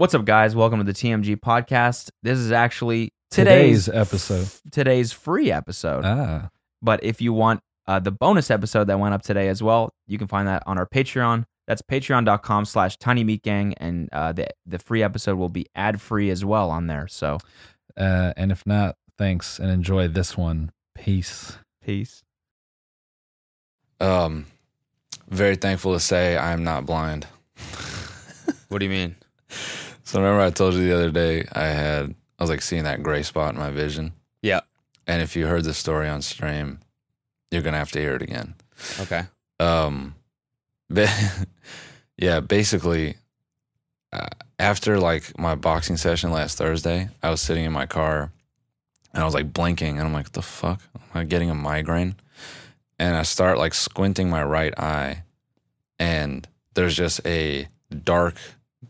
What's up, guys? Welcome to the TMG podcast. This is actually Today's today's episode. today's free episode. Ah, But if you want uh, the bonus episode that went up today as well, you can find that on our Patreon. That's patreon.com slash tiny meat gang. And uh, the, the free episode will be ad free as well on there. So uh, and if not, thanks and enjoy this one. Peace. peace. Um, very thankful to say I'm not blind. What do you mean? So remember I told you the other day I had I was like seeing that gray spot in my vision. Yeah. And if you heard the story on stream, you're gonna have to hear it again. Okay. Um, ba- yeah, basically, uh, after like my boxing session last Thursday, I was sitting in my car and I was like blinking and I'm like, what the fuck? Am I getting a migraine? And I start like squinting my right eye and there's just a dark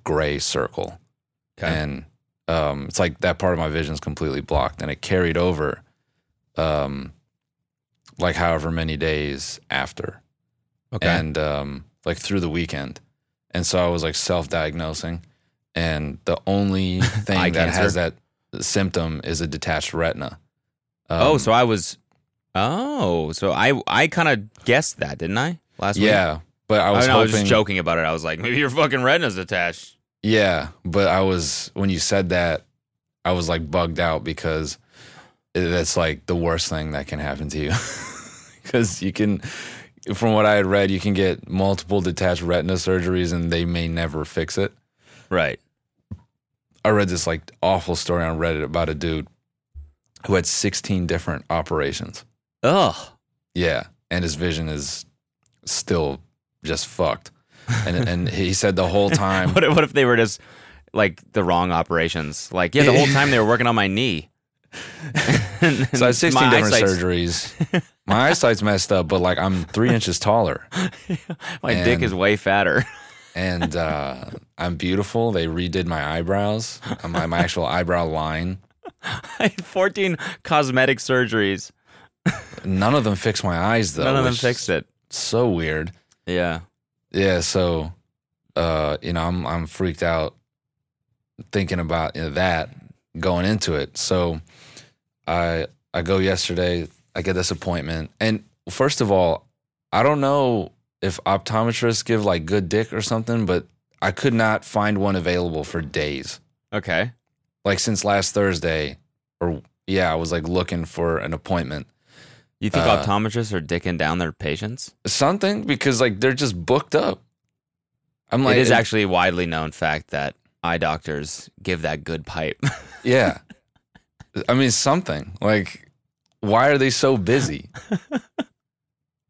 gray circle. Okay. And um, it's like that part of my vision is completely blocked and it carried over um, like however many days after okay. and um, like through the weekend. And so I was like self diagnosing. And the only thing that cancer? has that symptom is a detached retina. oh, Um, so I was. Oh, so I I kind of guessed that, didn't I? Last week. yeah, but I I was was, I was just joking about it. I was like, maybe your fucking retina's attached. Yeah, but I was when you said that, I was like bugged out because that's like the worst thing that can happen to you. Because you can, from what I had read, you can get multiple detached retina surgeries and they may never fix it. Right. I read this like awful story on Reddit about a dude who had 16 different operations. Ugh. Yeah, and his vision is still just fucked. And and he said the whole time What if, what if they were just like the wrong operations? Like, yeah, the whole time they were working on my knee. So I had 16 different eyesight's- surgeries. My eyesight's messed up, but like I'm three inches taller. My dick is way fatter. And uh, I'm beautiful. They redid my eyebrows, uh, my, my actual eyebrow line. I had 14 cosmetic surgeries. None of them fixed my eyes though. None of them fixed it. So weird. Yeah. Yeah, so uh, you know, I'm I'm freaked out thinking about you know, that going into it. So I I go yesterday, I get this appointment. And first of all, I don't know if optometrists give like good dick or something, but I could not find one available for days. Okay. Like since last Thursday or yeah, I was like looking for an appointment. You think Uh, optometrists are dicking down their patients? Something because like they're just booked up. I'm like it is actually a widely known fact that eye doctors give that good pipe. Yeah. I mean, something like, why are they so busy?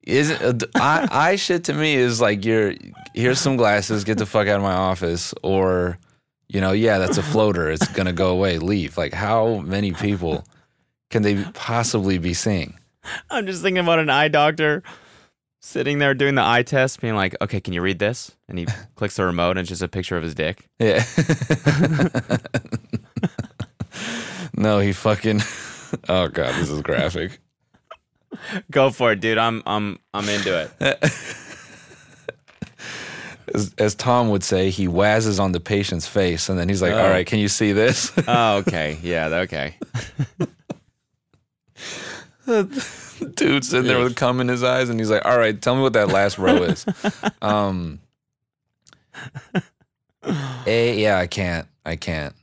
Isn't uh, eye, eye shit to me is like you're here's some glasses, get the fuck out of my office, or you know, yeah, that's a floater, it's gonna go away, leave. Like, how many people can they possibly be seeing? I'm just thinking about an eye doctor sitting there doing the eye test, being like, okay, can you read this? And he clicks the remote and it's just a picture of his dick. Yeah. no, he fucking. Oh god, this is graphic. Go for it, dude. I'm I'm I'm into it. as, as Tom would say, he wazzes on the patient's face, and then he's like, Oh. "All right, can you see this?" Oh, okay. Yeah, okay. Dude sitting there with cum in his eyes, and he's like, "All right, tell me what that last row is." um, A, yeah, I can't, I can't.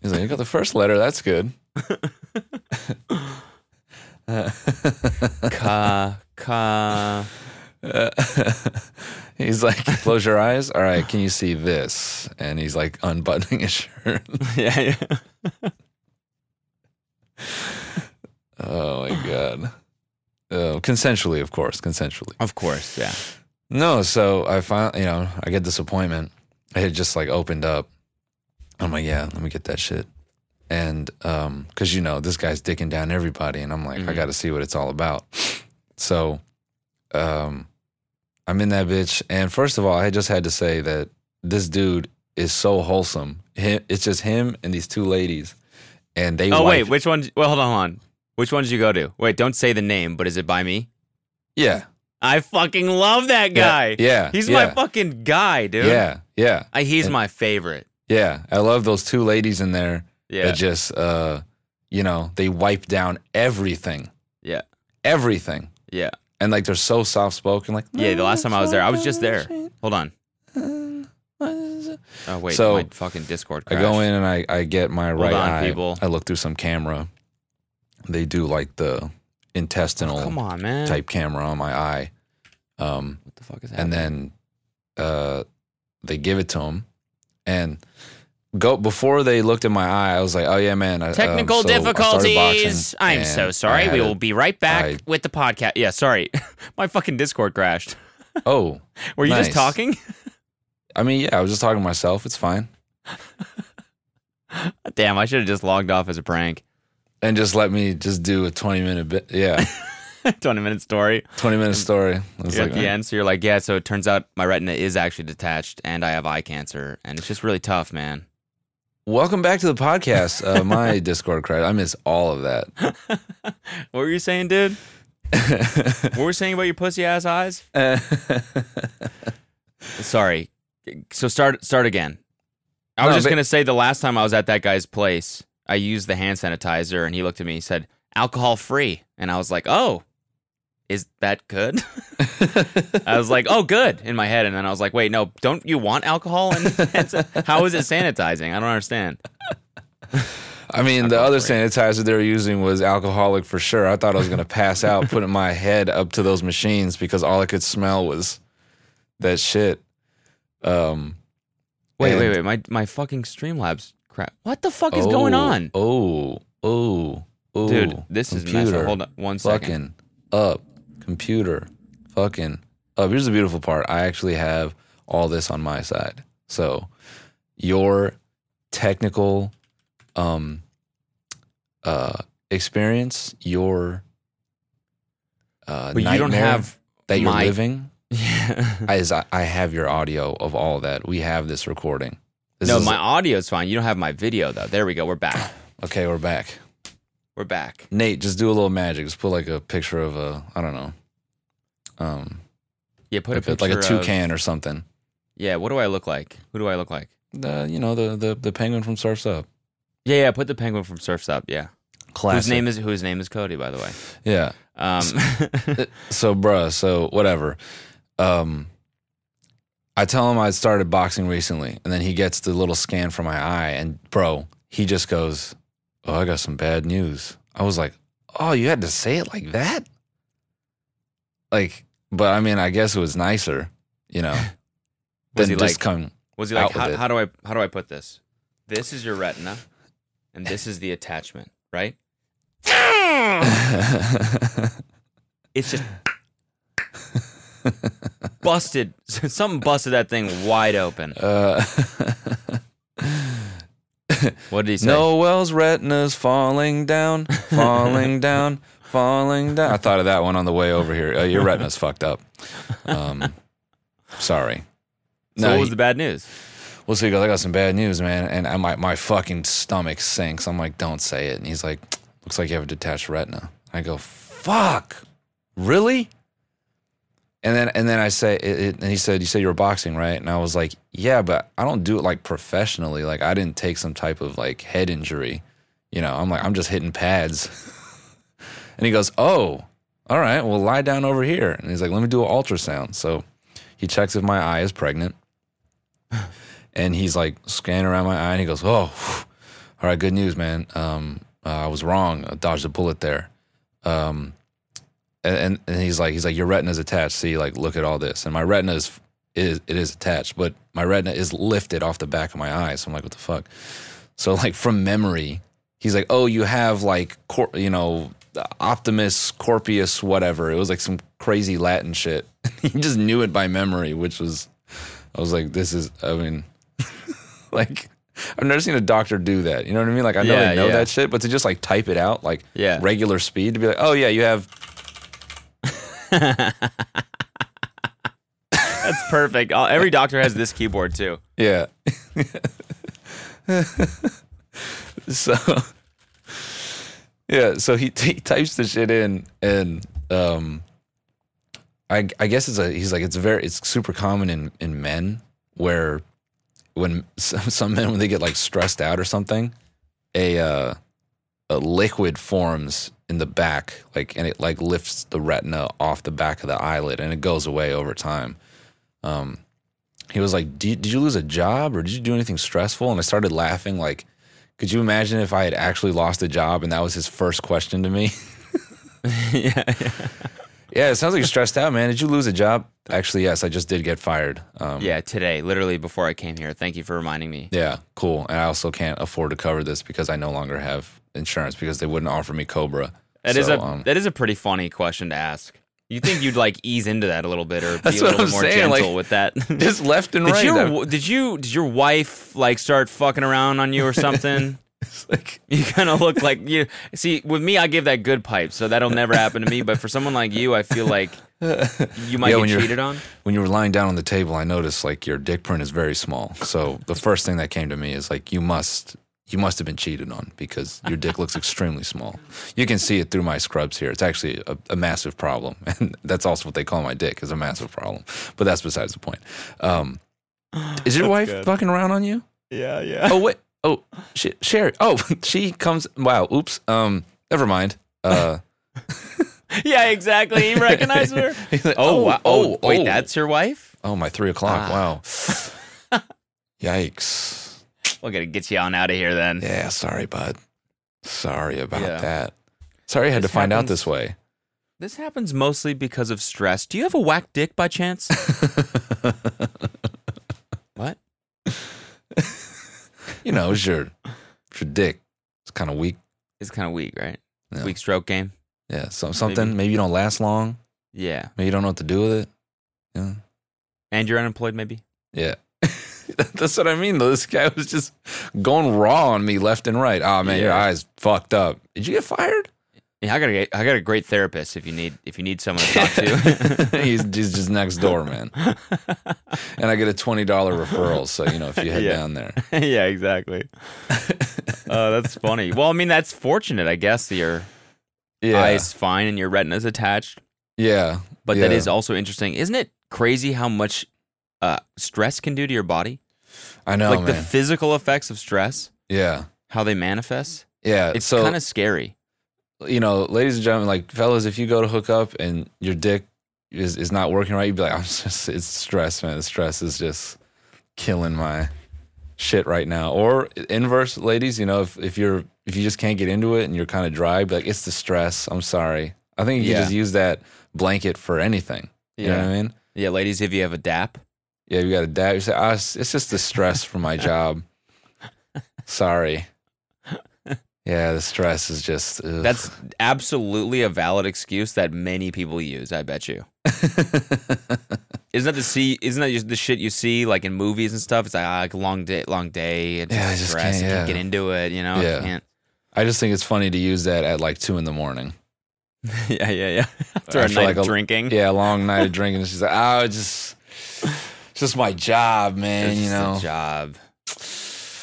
He's like, "You got the first letter. That's good." Ka ka. he's like, "Close your eyes. All right, can you see this?" And he's like unbuttoning his shirt. Yeah, yeah. Oh my god. Uh, consensually, of course, consensually. Of course, yeah. No, so I find you know I get this appointment. It had just like opened up, I'm like, yeah, let me get that shit. And um, cause you know, this guy's dicking down everybody, and I'm like, I Mhm. gotta see what it's all about. So um I'm in that bitch. And first of all, I just had to say that this dude is so wholesome. Him, it's just him and these two ladies. And they Oh wait, which one? Well, hold on, hold on. Which one did you go to? Wait, don't say the name, but is it by me? Yeah. I fucking love that guy. Yeah. He's yeah, my fucking guy, dude. Yeah. Yeah. I, he's And- my favorite. Yeah. I love those two ladies in there Yeah. that just uh you know, they wipe down everything. Yeah. Everything. Yeah. And like they're so soft spoken, like Yeah, the last time I was there, I was just there. Hold on. Oh wait, So, my fucking Discord I go in and I, I get my right on, eye. people. I look through some camera. They do like the intestinal Oh, Come on, man. type camera on my eye. Um, What the fuck is and then uh, they give it to him. And go before they looked at my eye, I was like, "Oh yeah, man." I, um, Technical so I started boxing, difficulties. I'm so sorry. We will a- be right back I- with the podcast. Yeah, sorry. my fucking Discord crashed. Oh, Were you just talking? I mean, yeah, I was just talking to myself. It's fine. Damn, I should have just logged off as a prank. And just let me just do a twenty minute bit. Yeah, 20 minute story. twenty minute story. Like, at the end, so you're like, yeah. So it turns out my retina is actually detached, and I have eye cancer, and it's just really tough, man. Welcome back to the podcast. Uh, my Discord credit. I miss all of that. What were you saying, dude? What were you saying about your pussy ass eyes? Sorry. So start start again. I was No, just but- gonna say the last time I was at that guy's place, I used the hand sanitizer, and he looked at me, and said, "Alcohol free," and I was like, "Oh." Is that good? I was like, "Oh, good" in my head, and then I was like, "Wait, no, don't you want alcohol?" And how is it sanitizing? I don't understand. I mean, the other sanitizer they were using was alcoholic for sure. I thought I was going to pass out putting my head up to those machines because all I could smell was that shit. Um, Wait, wait, wait. My my fucking Streamlabs crap. What the fuck is going oh, on? Oh, oh, oh. Dude, this is messed up. Hold on one second. Fucking up. Computer. Fucking up. Here's the beautiful part. I actually have all this on my side. So your technical um uh experience, your uh But you don't have that you're my- living Yeah. as I, I have your audio of all of that. We have this recording. This no, is- my audio's fine. You don't have my video though. There we go. We're back. Okay, we're back. We're back. Nate, just do a little magic. Just put like a picture of a I don't know. Um Yeah, put like, a a, like a of- toucan or something. Yeah, what do I look like? Who do I look like? The you know the the the penguin from Surfs Up. Yeah, yeah. Put the penguin from Surfs Up. Yeah. Classic. Whose name is whose name is Cody, by the way. Yeah. Um, So bruh, so whatever. Um I tell him I started boxing recently, and then he gets the little scan from my eye, and bro, he just goes, "Oh, I got some bad news." I was like, "Oh, you had to say it like that?" Like, but I mean, I guess it was nicer, you know. Was he just like- come. was he like, how, how do I how do I put this? This is your retina, and this is the attachment, right? It's just busted. Something busted that thing wide open. uh, What did he say? Noel's retina's falling down, falling down, falling down. I thought of that one on the way over here. Uh, your retina's fucked up. Um, sorry. So No, what was he- the bad news? Well, so he goes, I got some bad news, man. And I, my, my fucking stomach sinks. I'm like, don't say it. And he's like, looks like you have a detached retina. I go, fuck, really? And then and then I say, it, it, and he said, you said you were boxing, right? And I was like, yeah, but I don't do it like professionally. Like I didn't take some type of like head injury. You know, I'm like, I'm just hitting pads. and he goes, oh, all right, well, lie down over here. And he's like, let me do an ultrasound. So he checks if my eye is pregnant and he's like scanning around my eye and he goes, "Oh, all right, good news, man. Um, uh, I was wrong. I dodged a bullet there." Um, and, and he's like, he's like, your retina is attached. See, like, look at all this, and my retina is is it is attached, but my retina is lifted off the back of my eye. So I'm like, what the fuck? So like from memory, he's like, oh, you have like, cor- you know. Optimus Corpius, whatever. It was like some crazy Latin shit. he just knew it by memory, which was I was like, this is, I mean, like, I've never seen a doctor do that. You know what I mean? Like I know Yeah, they know yeah. that shit, but to just like type it out like Yeah. regular speed to be like, oh yeah, you have That's perfect. Every doctor has this keyboard too. yeah. so yeah, so he, he types the shit in and um I I guess it's a he's like it's very it's super common in in men where when some, some men when they get like stressed out or something a uh a liquid forms in the back like and it like lifts the retina off the back of the eyelid and it goes away over time um he was like did, did you lose a job or did you do anything stressful and i started laughing like could you imagine if i had actually lost a job and that was his first question to me yeah, yeah it sounds like you're stressed out man did you lose a job actually yes i just did get fired um yeah. Today, literally before I came here. Thank you for reminding me. Yeah, cool. And I also can't afford to cover this because I no longer have insurance because they wouldn't offer me Cobra. That is So, a um, that is a pretty funny question to ask. You think you'd like ease into that a little bit or be That's a what little I'm more saying, gentle like- with that? just left and did right. your did you did your wife like start fucking around on you or something? Like, You kind of look like you. See, with me, I give that good pipe, so that'll never happen to me. But for someone like you, I feel like you might Yeah, get cheated on. when you were lying down on the table, I noticed like your dick print is very small. So the first thing that came to me is like you must you must have been cheated on because your dick looks extremely small. You can see it through my scrubs here. It's actually a, a massive problem, and that's also what they call my dick is a massive problem. But that's besides the point. Um, is your wife fucking around on you? Yeah, yeah. oh wait. Oh shit, Sherry. Oh, she comes. Wow. Oops. Um. Never mind. Uh. yeah, exactly. You recognize her? like, Oh, wow. oh, wait, oh. that's your wife? Oh, my three o'clock. Ah. Wow. Yikes. We're gonna get you on out of here then. Yeah. Sorry, bud. Sorry about Yeah. that. Sorry, I had This to find out this way. This happens mostly because of stress. Do you have a whack dick by chance? what? you know, it's your, it's your dick. It's kind of weak. It's kind of weak, right? Yeah. Weak stroke game. Yeah. So something. Maybe. you don't last long. Yeah. Maybe you don't know what to do with it. Yeah. And you're unemployed, maybe. Yeah. That's what I mean. Though this guy was just going raw on me left and right. Oh man, your eyes fucked up. Did you get fired? Yeah, I got a, I got a great therapist if you need if you need someone to talk to. he's, he's just next door, man. And I get a twenty dollar referral. So you know, if you head Yeah. down there, yeah, exactly. Oh, that's funny. Well, I mean, that's fortunate, I guess. That your yeah, eyes fine and your retina's attached. yeah. But that yeah. is also interesting. Isn't it crazy how much uh, stress can do to your body? I know, like the physical effects of stress, yeah, how they manifest. yeah. It's so kind of scary. you know, ladies and gentlemen, like fellas, if you go to hook up and your dick is, is not working right, you'd be like, I'm just it's stress, man. The stress is just killing my shit right now. Or inverse, ladies, you know, if, if you're if you just can't get into it and you're kind of dry, be like, it's the stress. I'm sorry. I think you Yeah. can just use that blanket for anything. You know what I mean? Yeah, ladies, if you have a DAP, Yeah, you got a dad. You say, ah, it's, it's just the stress from my job. Sorry. Yeah, the stress is just. ugh. that's absolutely a valid excuse that many people use. I bet you. Isn't that the see? Isn't that just the shit you see like in movies and stuff? It's like, ah, like a long day, long day. It's Yeah, I just stress. can't- yeah. can't get into it. You know. I Yeah. can't. I just think it's funny to use that at like two in the morning. yeah, yeah, yeah. After a After, night like, of a- drinking. Yeah, a long night of drinking. She's like, oh, just, just my job, man. It's you know, job.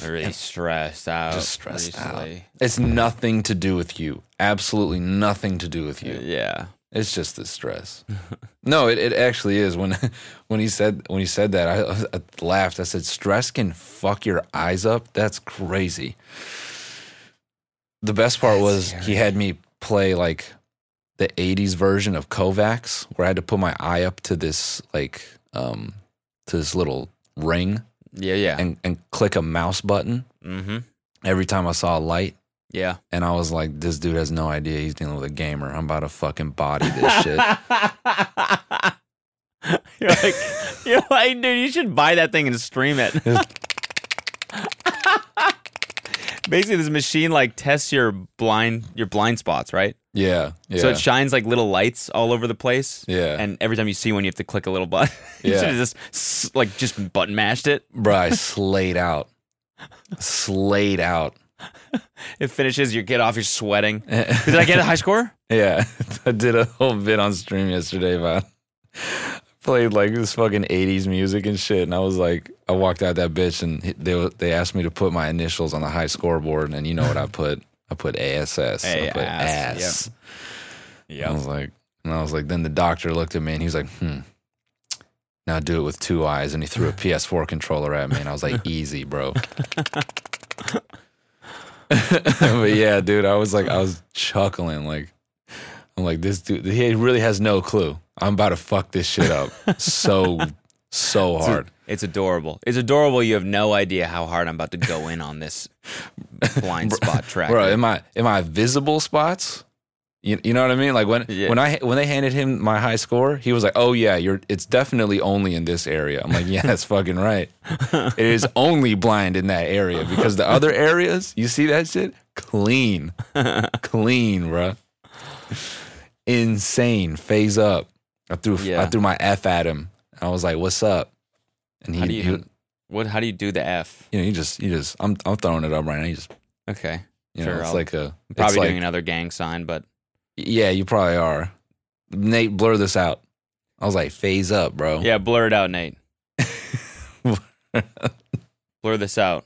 I'm really stressed out. just stressed out. it's nothing to do with you. Absolutely nothing to do with you. Yeah. It's just the stress. no, it, it actually is. When when he said when he said that, I, I laughed. I said, "Stress can fuck your eyes up. That's crazy." The best part was he had me play like the '80s version of Kovacs, where I had to put my eye up to this like um to this little ring Yeah, yeah. and and click a mouse button mm-hmm. every time I saw a light. Yeah. And I was like, "This dude has no idea he's dealing with a gamer. I'm about to fucking body this shit." you're like, you're like, dude, you should buy that thing and stream it. Basically, this machine like tests your blind your blind spots, right? Yeah, yeah. So it shines like little lights all over the place. Yeah. And every time you see one, you have to click a little button. you Yeah. should have just like just button mashed it. Bro, I slayed out. slayed out. It finishes, you get off, you're sweating. Did I get a high score? Yeah, I did a whole bit on stream yesterday about played like this fucking '80s music and shit, and I was like, I walked out that bitch, and they they asked me to put my initials on the high scoreboard, and you know what I put? I put ASS. I put Ass, ass. I Yeah. was like, and I was like, then the doctor looked at me and he was like, hmm. Now do it with two eyes, and he threw a PS4 controller at me, and I was like, easy, bro. but yeah, dude, I was like, I was chuckling, like, I'm like, this dude, he really has no clue. I'm about to fuck this shit up so, so hard. It's adorable. It's adorable. You have no idea how hard I'm about to go in on this blind spot track. Bro, am I am I visible spots? You, you know what I mean? Like when Yeah. when I when they handed him my high score, he was like, "Oh yeah, you're it's definitely only in this area." I'm like, "Yeah, that's fucking right. It is only blind in that area because the other areas, you see that shit, clean, clean, bro. Insane. FaZe up. I threw I threw my F at him. I was like, "What's up?" And he, How do you he what? How do you do the F? you know, you just you just I'm I'm throwing it up right now. You just Okay, you Sure, know, it's I'll- like a I'm probably like- doing another gang sign, but Yeah, you probably are. Nate, blur this out. I was like, FaZe up, bro. yeah, blur it out, Nate. blur this out.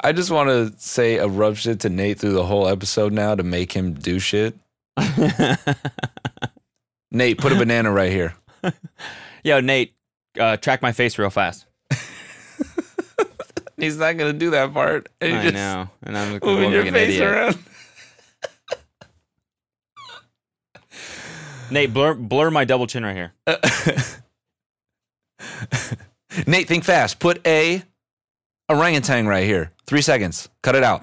I just want to say a rough shit to Nate through the whole episode now to make him do shit. Nate, put a banana right here. Yo, Nate, uh, track my face real fast. He's not gonna do that part. And he I just know, and I'm looking moving your like an face idiot. around. Nate, blur blur my double chin right here. Nate, think fast. Put a orangutan right here. Three seconds. Cut it out.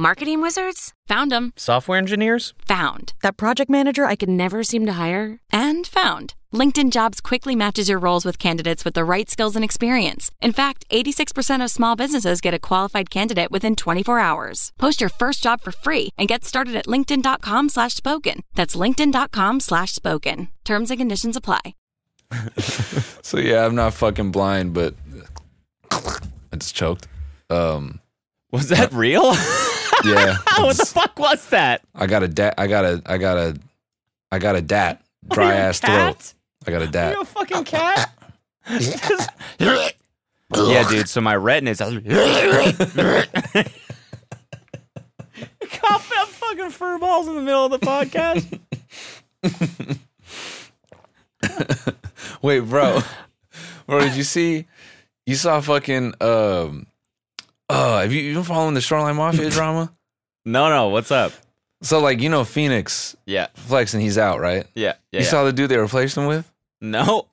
Marketing wizards? Found them, Software engineers? found, That project manager I could never seem to hire? and found. LinkedIn Jobs quickly matches your roles with candidates with the right skills and experience. In fact, 86% of small businesses get a qualified candidate within 24 hours. Post your first job for free and get started at linkedin.com slash spoken. That's linkedin.com slash spoken. Terms and conditions apply. So yeah, I'm not fucking blind, but I just choked. Um, Was that real? yeah. what the fuck was that? I got a dat. I got a. I got a. I got a dat. Dry ass throat. I got a dat. You a fucking cat? yeah, dude. So my retina's coughing up fucking fur balls in the middle of the podcast. Wait, bro. bro, did you see? You saw fucking. Um. Uh, have you, you been following the Shoreline Mafia drama? no, no. What's up? So like you know Fenix Yeah, flexing, he's out, right? yeah, yeah. you yeah. saw the dude they replaced him with no,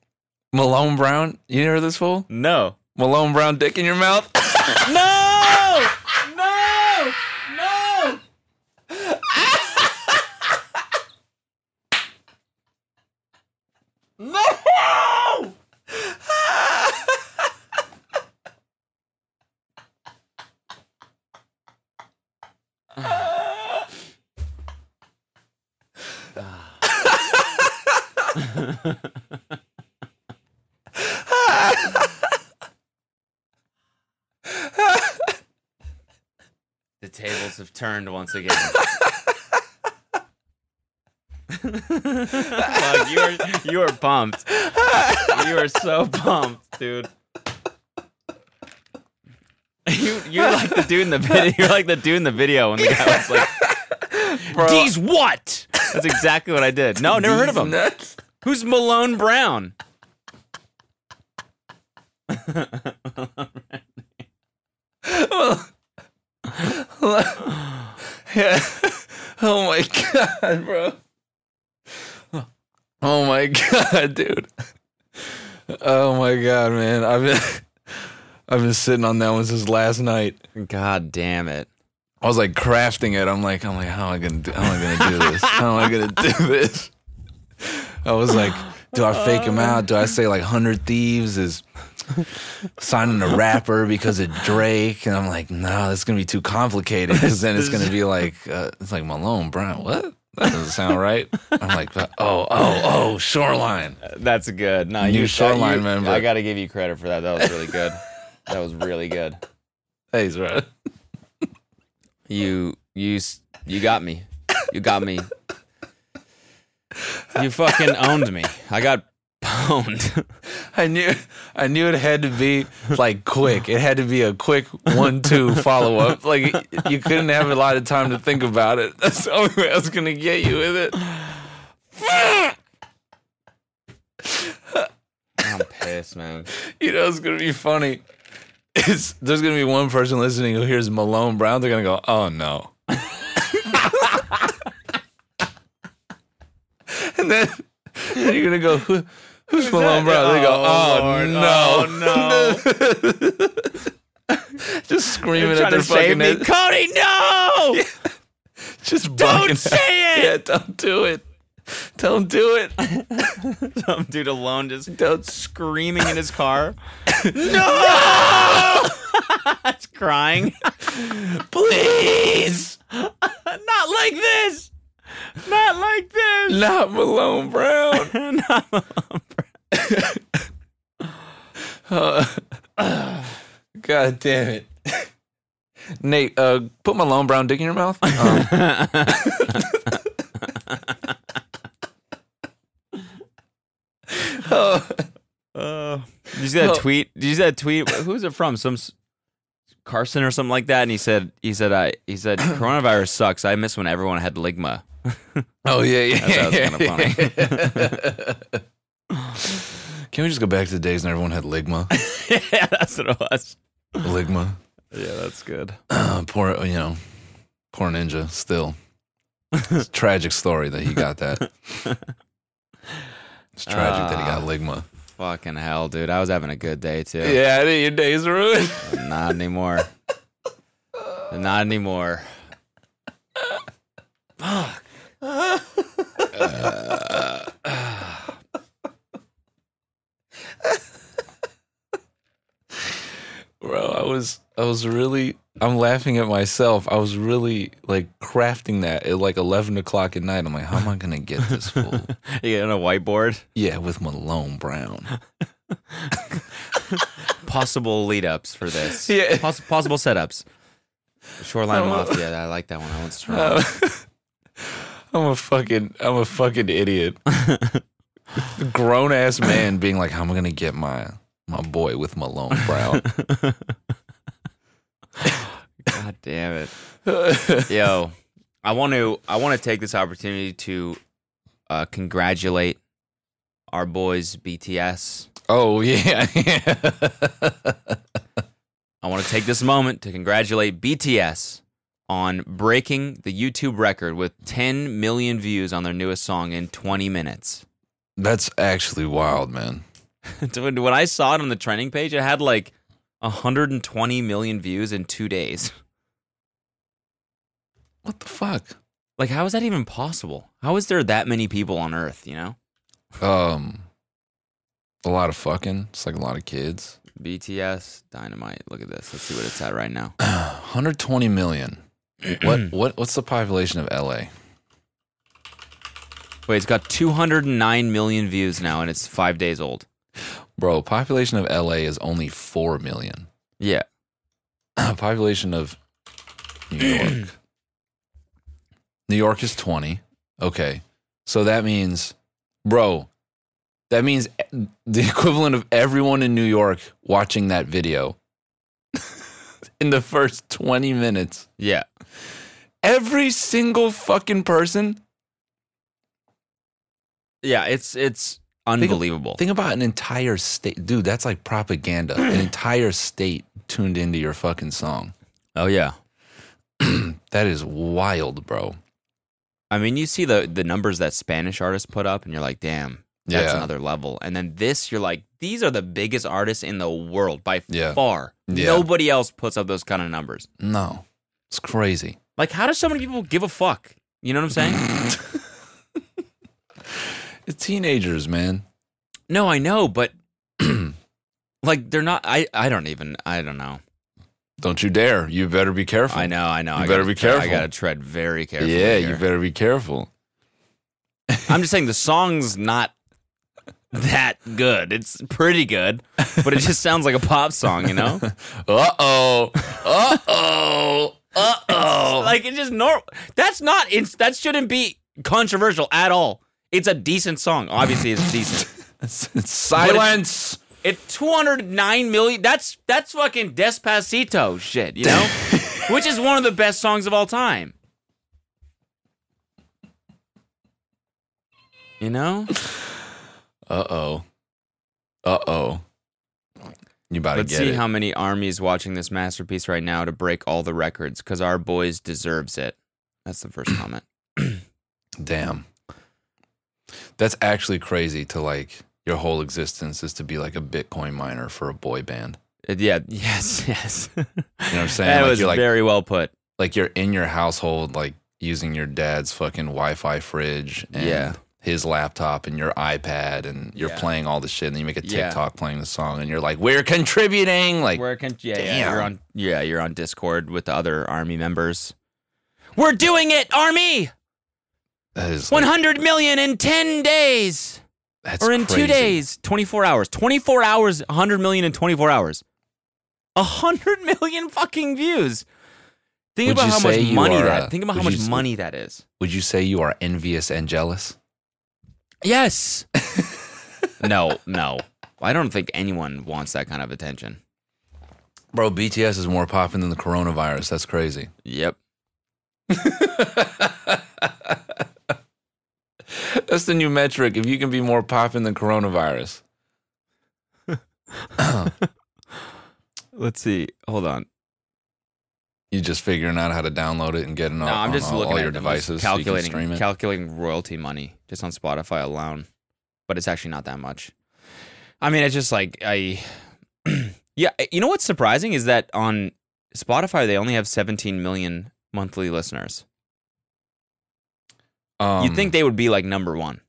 Malone Brown. You heard this fool? no, Malone Brown, dick in your mouth. no, no, no. No! The tables have turned once again. Fuck, you are you are pumped. You are so pumped, dude. You you're like the dude in the video. You're like the dude in the video when the guy was like, "These what?" That's exactly what I did. No, never heard of him. Nuts. Who's Malone Brown? Yeah. Oh my god, bro. Oh my god, dude. Oh my god, man. I've been I've been sitting on that one since last night. God damn it! I was like crafting it. I'm like, I'm like, how am I gonna do how am I gonna do this? How am I gonna do this? I was like, do I fake him out? Do I say like hundred thieves is signing a rapper because of Drake, and I'm like, no, that's gonna be too complicated because then it's gonna be like uh, it's like Malone Brown. What? That doesn't sound right. I'm like, oh, oh, oh, Shoreline. That's good. No, New you Shoreline you- member. I got to give you credit for that. That was really good. That was really good. Thanks, bro. You you you got me. You got me. You fucking owned me. I got pwned. I knew, I knew it had to be like quick. It had to be a quick one-two follow-up. Like you couldn't have a lot of time to think about it. That's the only way I was gonna get you with it. I'm pissed, man. You know, it's gonna be funny. It's there's gonna be one person listening who hears Malone Brown. They're gonna go, "Oh no," and then, then you're gonna go, Who, "Who's Malone Brown?" They go, "Oh, oh no, oh, no. just screaming at their fucking head. Cody, no! Just Don't say out. it! Yeah, don't do it. Don't do it. Some dude alone just Don't. screaming in his car. no! It's crying. Please. Not like this. Not like this. Not Malone Brown. Not Malone Brown. Uh, God damn it. Nate, uh, put Malone Brown dick in your mouth. Um, oh, Uh, did you see that Oh. tweet? Did you see that tweet? Who's it from? Some Carson or something like that. And he said, he said, I, he said, coronavirus sucks. I miss when everyone had ligma. oh yeah, yeah. That was kinda Can we just go back to the days when everyone had ligma? yeah, that's what it was. Ligma. Yeah, that's good. Uh, poor, you know, poor ninja. Still, it's a tragic story that he got that. It's tragic that he got Ah. ligma. Fucking hell, dude. I was having a good day too. Yeah, I think your day's ruined. Not anymore. Not anymore. Bro, I was I was really I'm laughing at myself. I was really like crafting that at like eleven o'clock at night. I'm like, how am I gonna get this fool? You on a whiteboard? yeah, with Malone Brown. Possible lead ups for this. Yeah. Poss- possible setups. Shoreline. Mafia. I like that one. That one's strong. Uh, I'm a fucking I'm a fucking idiot. Grown ass man being like, how am I gonna get my my boy with Malone Brown? God damn it. Yo, I want to I want to take this opportunity to uh, congratulate our boys BTS. oh yeah. I want to take this moment to congratulate BTS on breaking the YouTube record with 10 million views on their newest song in 20 minutes. That's actually wild, man. When I saw it on the trending page, it had like 120 million views in two days. What the fuck? Like, how is that even possible? How is there that many people on Earth, you know? Um, a lot of fucking. It's like a lot of kids. BTS, Dynamite. Look at this. Let's see what it's at right now. 120 million. what what what's the population of LA? Wait, it's got 209 million views now, and it's five days old. Bro, population of LA is only 4 million. Yeah. population of New York. New York is 20. Okay. So that means bro, that means the equivalent of everyone in New York watching that video in the first 20 minutes. Yeah. Every single fucking person Yeah, it's it's unbelievable. Think about an entire state. Dude, that's like propaganda. an entire state tuned into your fucking song. oh yeah. That is wild, bro. I mean, you see the the numbers that Spanish artists put up, and you're like, damn, that's Yeah. another level. And then this, you're like, these are the biggest artists in the world by Yeah. far. Yeah. Nobody else puts up those kind of numbers. No. It's crazy. Like, how do so many people give a fuck? You know what I'm saying? It's teenagers, man. no, I know, but Like they're not. I I don't even. I don't know. Don't you dare! You better be careful. I know. I know. You I better be tre- I gotta tread very carefully. Yeah, here. you better be careful. I'm just saying the song's not that good. It's pretty good, but it just sounds like a pop song, you know? Uh oh. Uh oh. Uh oh. like it's just normal. That's not. It's that shouldn't be controversial at all. It's a decent song. Obviously, it's decent. Silence. It's 209 million. That's that's fucking Despacito shit, you know? Which is one of the best songs of all time. You know? Uh oh. Uh oh. You about Let's to get see it. how many armies watching this masterpiece right now to break all the records because our boys deserves it. That's the first comment. Damn. That's actually crazy to like your whole existence is to be like a Bitcoin miner for a boy band. Uh, yeah, yes, yes. You know what I'm saying? that like was like very well put. like you're in your household like using your dad's fucking Wi-Fi fridge and Yeah. his laptop and your iPad and you're Yeah. playing all the shit and then you make a Yeah. TikTok playing the song and you're like we're contributing like Where can yeah, yeah, damn. you're on yeah, you're on Discord with the other army members. We're doing it, army. That is like, 100 million in 10 days that's or in 2 days, 24 hours. 24 hours, 100 million in 24 hours. 100 million fucking views. Think Would about how much money that. uh, Think about how much you money that is. Would you say you are envious and jealous? Yes. no, no. I don't think anyone wants that kind of attention. Bro, BTS is more popping than the coronavirus. That's crazy. Yep. That's the new metric. If you can be more popping than coronavirus. Let's see. Hold on. You just figuring out how to download it and get it on, I'm just all, looking all at your it. I'm just devices so calculating it. calculating royalty money just on Spotify alone, but it's actually not that much. I mean, it's just like I, yeah. You know what's surprising is that on Spotify they only have 17 million monthly listeners. Um, You'd think they would be like number one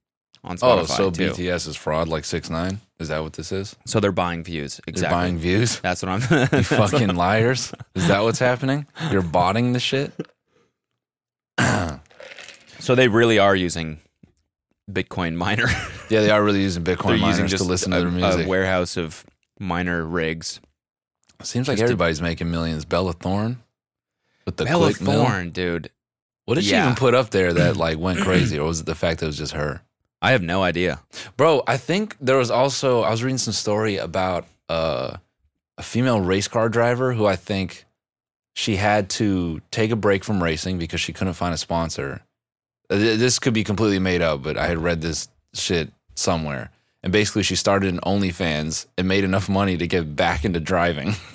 on Spotify. Oh, Spotify so too. BTS is fraud like six nine? Is that what this is? So they're buying views. Exactly. They're buying views? That's what I'm. You fucking liars. Is that what's happening? You're botting the shit? So they really are using Bitcoin miner. Yeah, they are really using Bitcoin They're miners using just to listen a, to their music. a warehouse of miner rigs. Seems like just to- everybody's making millions. Bella Thorne with the Bella quick mill. Thorne, dude. What did she Yeah. even put up there that like went crazy, or was it the fact that it was just her? I have no idea. Bro, I think there was also I was reading some story about uh, a female race car driver who I think she had to take a break from racing because she couldn't find a sponsor. Uh, th- This could be completely made up, but I had read this shit somewhere. And basically, she started an OnlyFans and made enough money to get back into driving.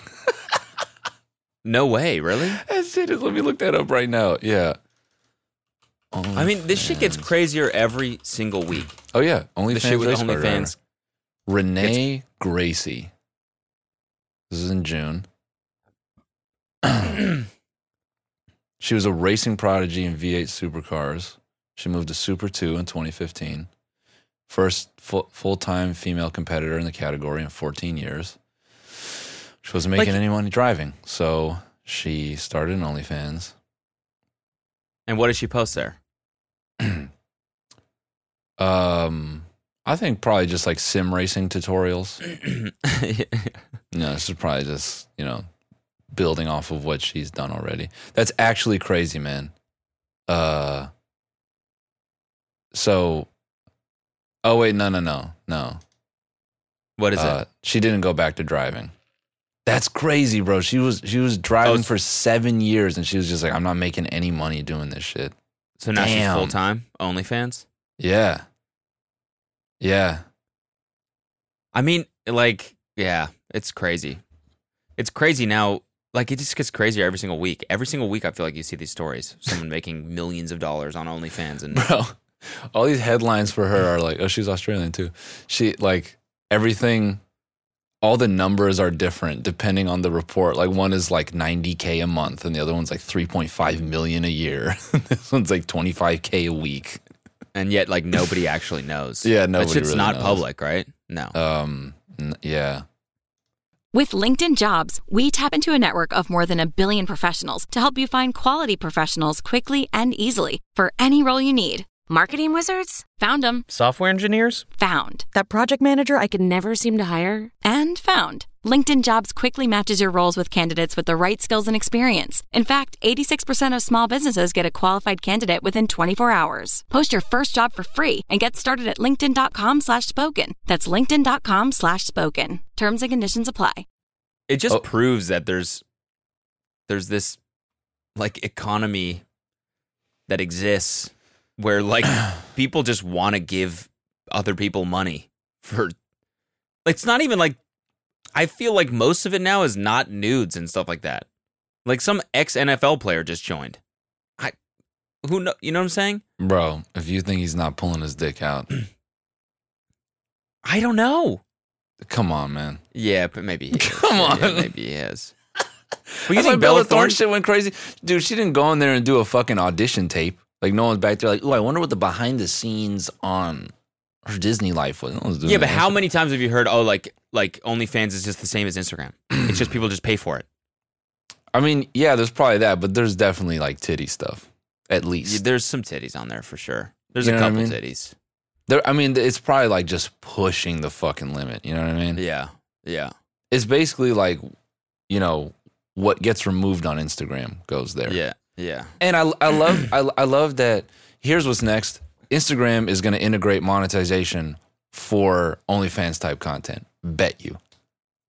No way, really? that shit is, let me look that up right now. Yeah. I mean, this shit gets crazier every single week. Oh, yeah. only The OnlyFans. shit with race car driver. OnlyFans. Renee Gracie. This is in June. she was a racing prodigy in V8 supercars. She moved to Super 2 in 2015. First full full time female competitor in the category in 14 years. She wasn't making Like- any money driving, so she started an OnlyFans. And what did she post there? Um, I think probably just like sim racing tutorials. No, this is probably just, you know, building off of what she's done already. That's actually crazy, man. Uh so Oh wait, no, no, no. No. what is Uh, it? she didn't go back to driving. That's crazy, bro. She was she was driving Oh, for 7 years and she was just like I'm not making any money doing this shit. So now she's full time OnlyFans. Yeah. Yeah. I mean, like, yeah, it's crazy. It's crazy now. Like, it just gets crazier every single week. Every single week, I feel like you see these stories. Someone making millions of dollars on OnlyFans, and bro. All these headlines for her are like, oh, she's Australian too. She like everything. All the numbers are different depending on the report. Like one is like 90k a month, and the other one's like 3.5 million a year. this one's like 25k a week. and yet, like, nobody actually knows. Yeah, that nobody shit's really not knows. public, right? No. Um, n- yeah, With LinkedIn Jobs, we tap into a network of more than a billion professionals to help you find quality professionals quickly and easily for any role you need. Marketing wizards? Found them. Software engineers? Found. That project manager I could never seem to hire? And found. LinkedIn Jobs quickly matches your roles with candidates with the right skills and experience. In fact, 86% of small businesses get a qualified candidate within 24 hours. Post your first job for free and get started at linkedin.com slash spoken. That's linkedin.com slash spoken. Terms and conditions apply. It just Oh. proves that there's there's this like economy that exists where like people just want to give other people money for it's not even like I feel like most of it now is not nudes and stuff like that. Like some ex NFL player just joined. I who know you know what I'm saying? Bro, if you think he's not pulling his dick out, I don't know. come on, man. Yeah, but maybe he is. Come Yeah, on. maybe he is. But You you think Bella Thorne shit went crazy? Dude, she didn't go in there and do a fucking audition tape. Like no one's back there like, oh, I wonder what the behind the scenes on her Disney life was. No Yeah, but how shit. many times have you heard, oh, like like OnlyFans is just the same as Instagram? it's just people just pay for it. I mean, yeah, there's probably that, but there's definitely like titty stuff. At Yeah, least. There's some titties on there for sure. There's You a what I couple mean? titties. There I mean, it's probably like just pushing the fucking limit. You know what I mean? Yeah, yeah, It's basically like, you know, what gets removed on Instagram goes there. yeah, yeah. And I, I love I, I love that. Here's what's next. Instagram is going to integrate monetization for OnlyFans type content. Bet you,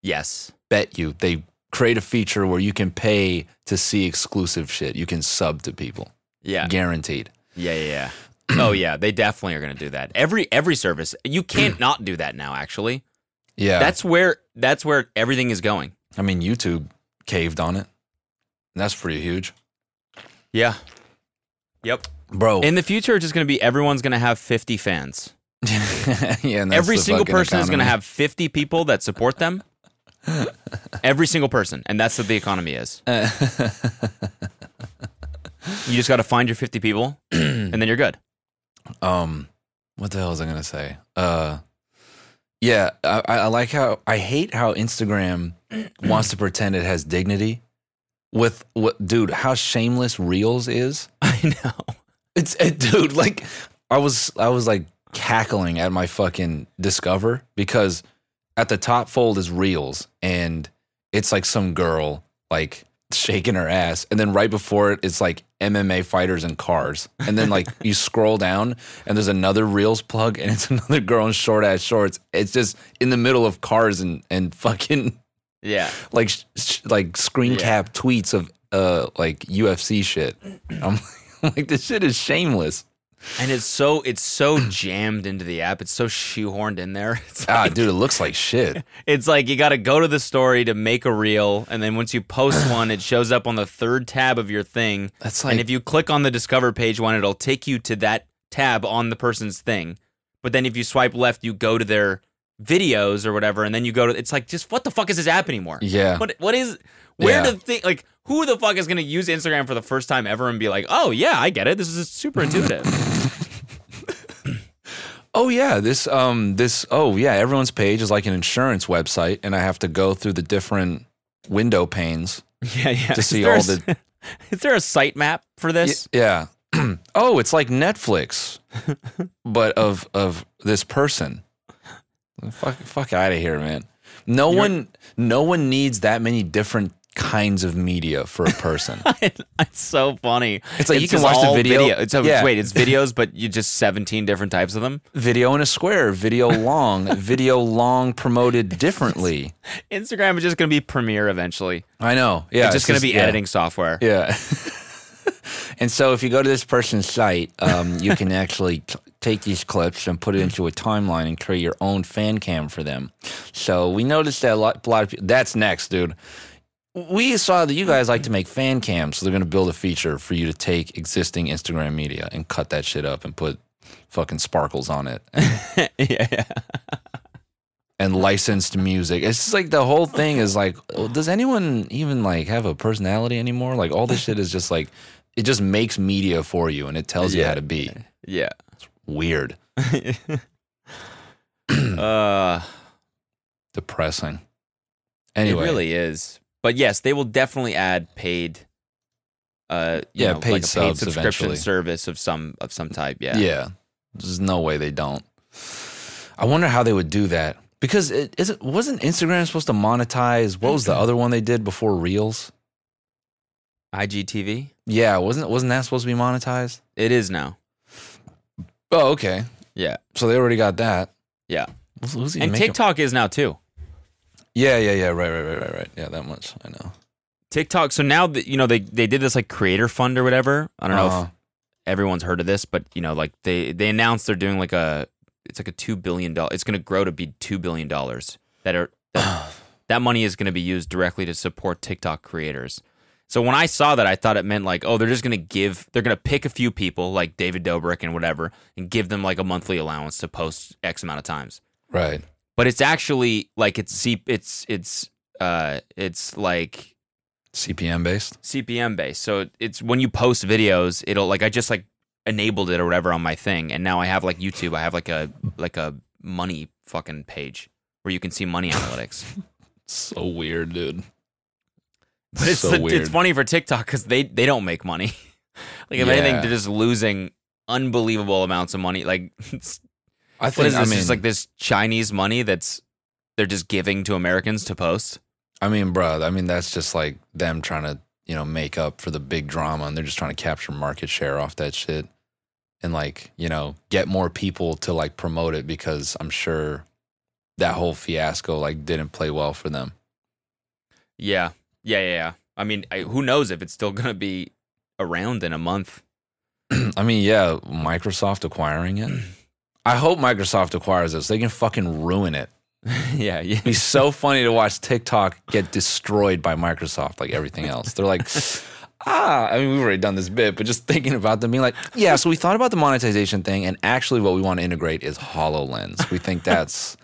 Yes. bet you. They create a feature where you can pay to see exclusive shit. You can sub to people, Yeah. guaranteed. Yeah, yeah, yeah. oh yeah, they definitely are going to do that. Every every service, you can't not do that now. Actually, Yeah, that's where that's where everything is going. I mean, YouTube caved on it. That's pretty huge, Yeah. Yep. bro. In the future, it's just going to be everyone's going to have 50 fans. yeah, and that's Every single person is going to have 50 people that support them. Every single person, and that's what the economy is. You just got to find your 50 people, and then you're good. um what the hell was i gonna say uh yeah I I like how i hate how instagram wants to pretend it has dignity with what dude how shameless reels is. I know. it's it, dude like i was i was like cackling at my fucking discover because at the top fold is reels and it's like some girl like shaking her ass. And then right before it it's like mma fighters and cars. And then like you scroll down and there's another reels plug and it's another girl in short ass shorts. It's just in the middle of cars and and fucking Yeah. like sh- like screen Yeah. cap tweets of uh like ufc shit i'm like this shit is shameless And it's so it's so jammed into the app. It's so shoehorned in there. It's ah like, dude it looks like shit It's like you got to go to the story to make a reel, and then once you post one, it shows up on the third tab of your thing. That's like, and if you click on the Discover page one, it'll take you to that tab on the person's thing. But then if you swipe left, you go to their videos or whatever, and then you go to. It's like just what the fuck is this app anymore? Yeah. What what is where Yeah. the thing like who the fuck is gonna use Instagram for the first time ever and be like, oh yeah, I get it. This is super intuitive. oh yeah this um this oh yeah everyone's page is like an insurance website and i have to go through the different window panes yeah, yeah. To see all a- the- Is there a site map for Y- this? yeah oh it's like netflix but of of this person fuck fuck out of here man no one no one needs that many different kinds of media for a person it's so funny. It's like you can watch the all video- It's, so Yeah. wait, it's videos, but you just seventeen different types of them. video in a square video long video long promoted differently Instagram is just going to be Premiere eventually. i know yeah it's just going to be yeah. editing software. Yeah. and so if you go to this person's site, um, you can actually t- take these clips and put it mm. into a timeline and create your own fan cam for them. So we noticed that a lot, a lot of people, that's next, dude. We saw that you guys like to make fan cams, so they're going to build a feature for you to take existing Instagram media and cut that shit up and put fucking sparkles on it yeah, yeah. and licensed music. It's just like the whole thing is like, oh, does anyone even like have a personality anymore? Like all this shit is just like, it just makes media for you and it tells you how to be. yeah. Weird, Uh, depressing. Anyway, It really is. But yes, they will definitely add paid. Uh, you Yeah, know, paid like a paid subs subscription eventually. service of some of some type. Yeah, Yeah. There's no way they don't. I wonder how they would do that. Because it is it wasn't Instagram supposed to monetize what was the other one they did before Reels? IGTV. Yeah, wasn't wasn't that supposed to be monetized? It is now. Oh, okay. Yeah, So they already got that. yeah, Who's, who's and making- TikTok is now too. Yeah, yeah, yeah. Right, right, right, right, right. Yeah, that much. I know. TikTok. So now that you know they they did this like creator fund or whatever. I don't know Uh-huh. if everyone's heard of this, but you know, like they they announced they're doing like a it's like a two billion dollar. It's going to grow to be two billion dollars that are that, that money is going to be used directly to support TikTok creators. So when I saw that, I thought it meant like, oh, they're just going to give, they're going to pick a few people like David Dobrik and whatever, and give them like a monthly allowance to post X amount of times. Right. But it's actually like it's C, it's it's uh it's like CPM based. CPM based. So it's when you post videos, it'll like I just like enabled it or whatever on my thing, and now I have like YouTube. I have like a like a money fucking page where you can see money analytics. So weird, dude. But it's so the- it's funny for TikTok because they they don't make money. like if anything, they're just losing unbelievable amounts of money. Like it's, I think is I this? mean just like this Chinese money that's they're just giving to Americans to post. I mean, bro, I mean that's just like them trying to, you know, make up for the big drama and they're just trying to capture market share off that shit and like, you know, get more people to like promote it because I'm sure that whole fiasco like didn't play well for them. Yeah, yeah, yeah. yeah. I mean, I, who knows if it's still gonna be around in a month? I mean, yeah, Microsoft acquiring it. I hope Microsoft acquires this. they can fucking ruin it. yeah, yeah. It'd be so funny to watch TikTok get destroyed by Microsoft like everything else. They're like, ah, I mean, we've already done this bit, but just thinking about them being like, yeah, so we thought about the monetization thing, and actually what we want to integrate is HoloLens. We think that's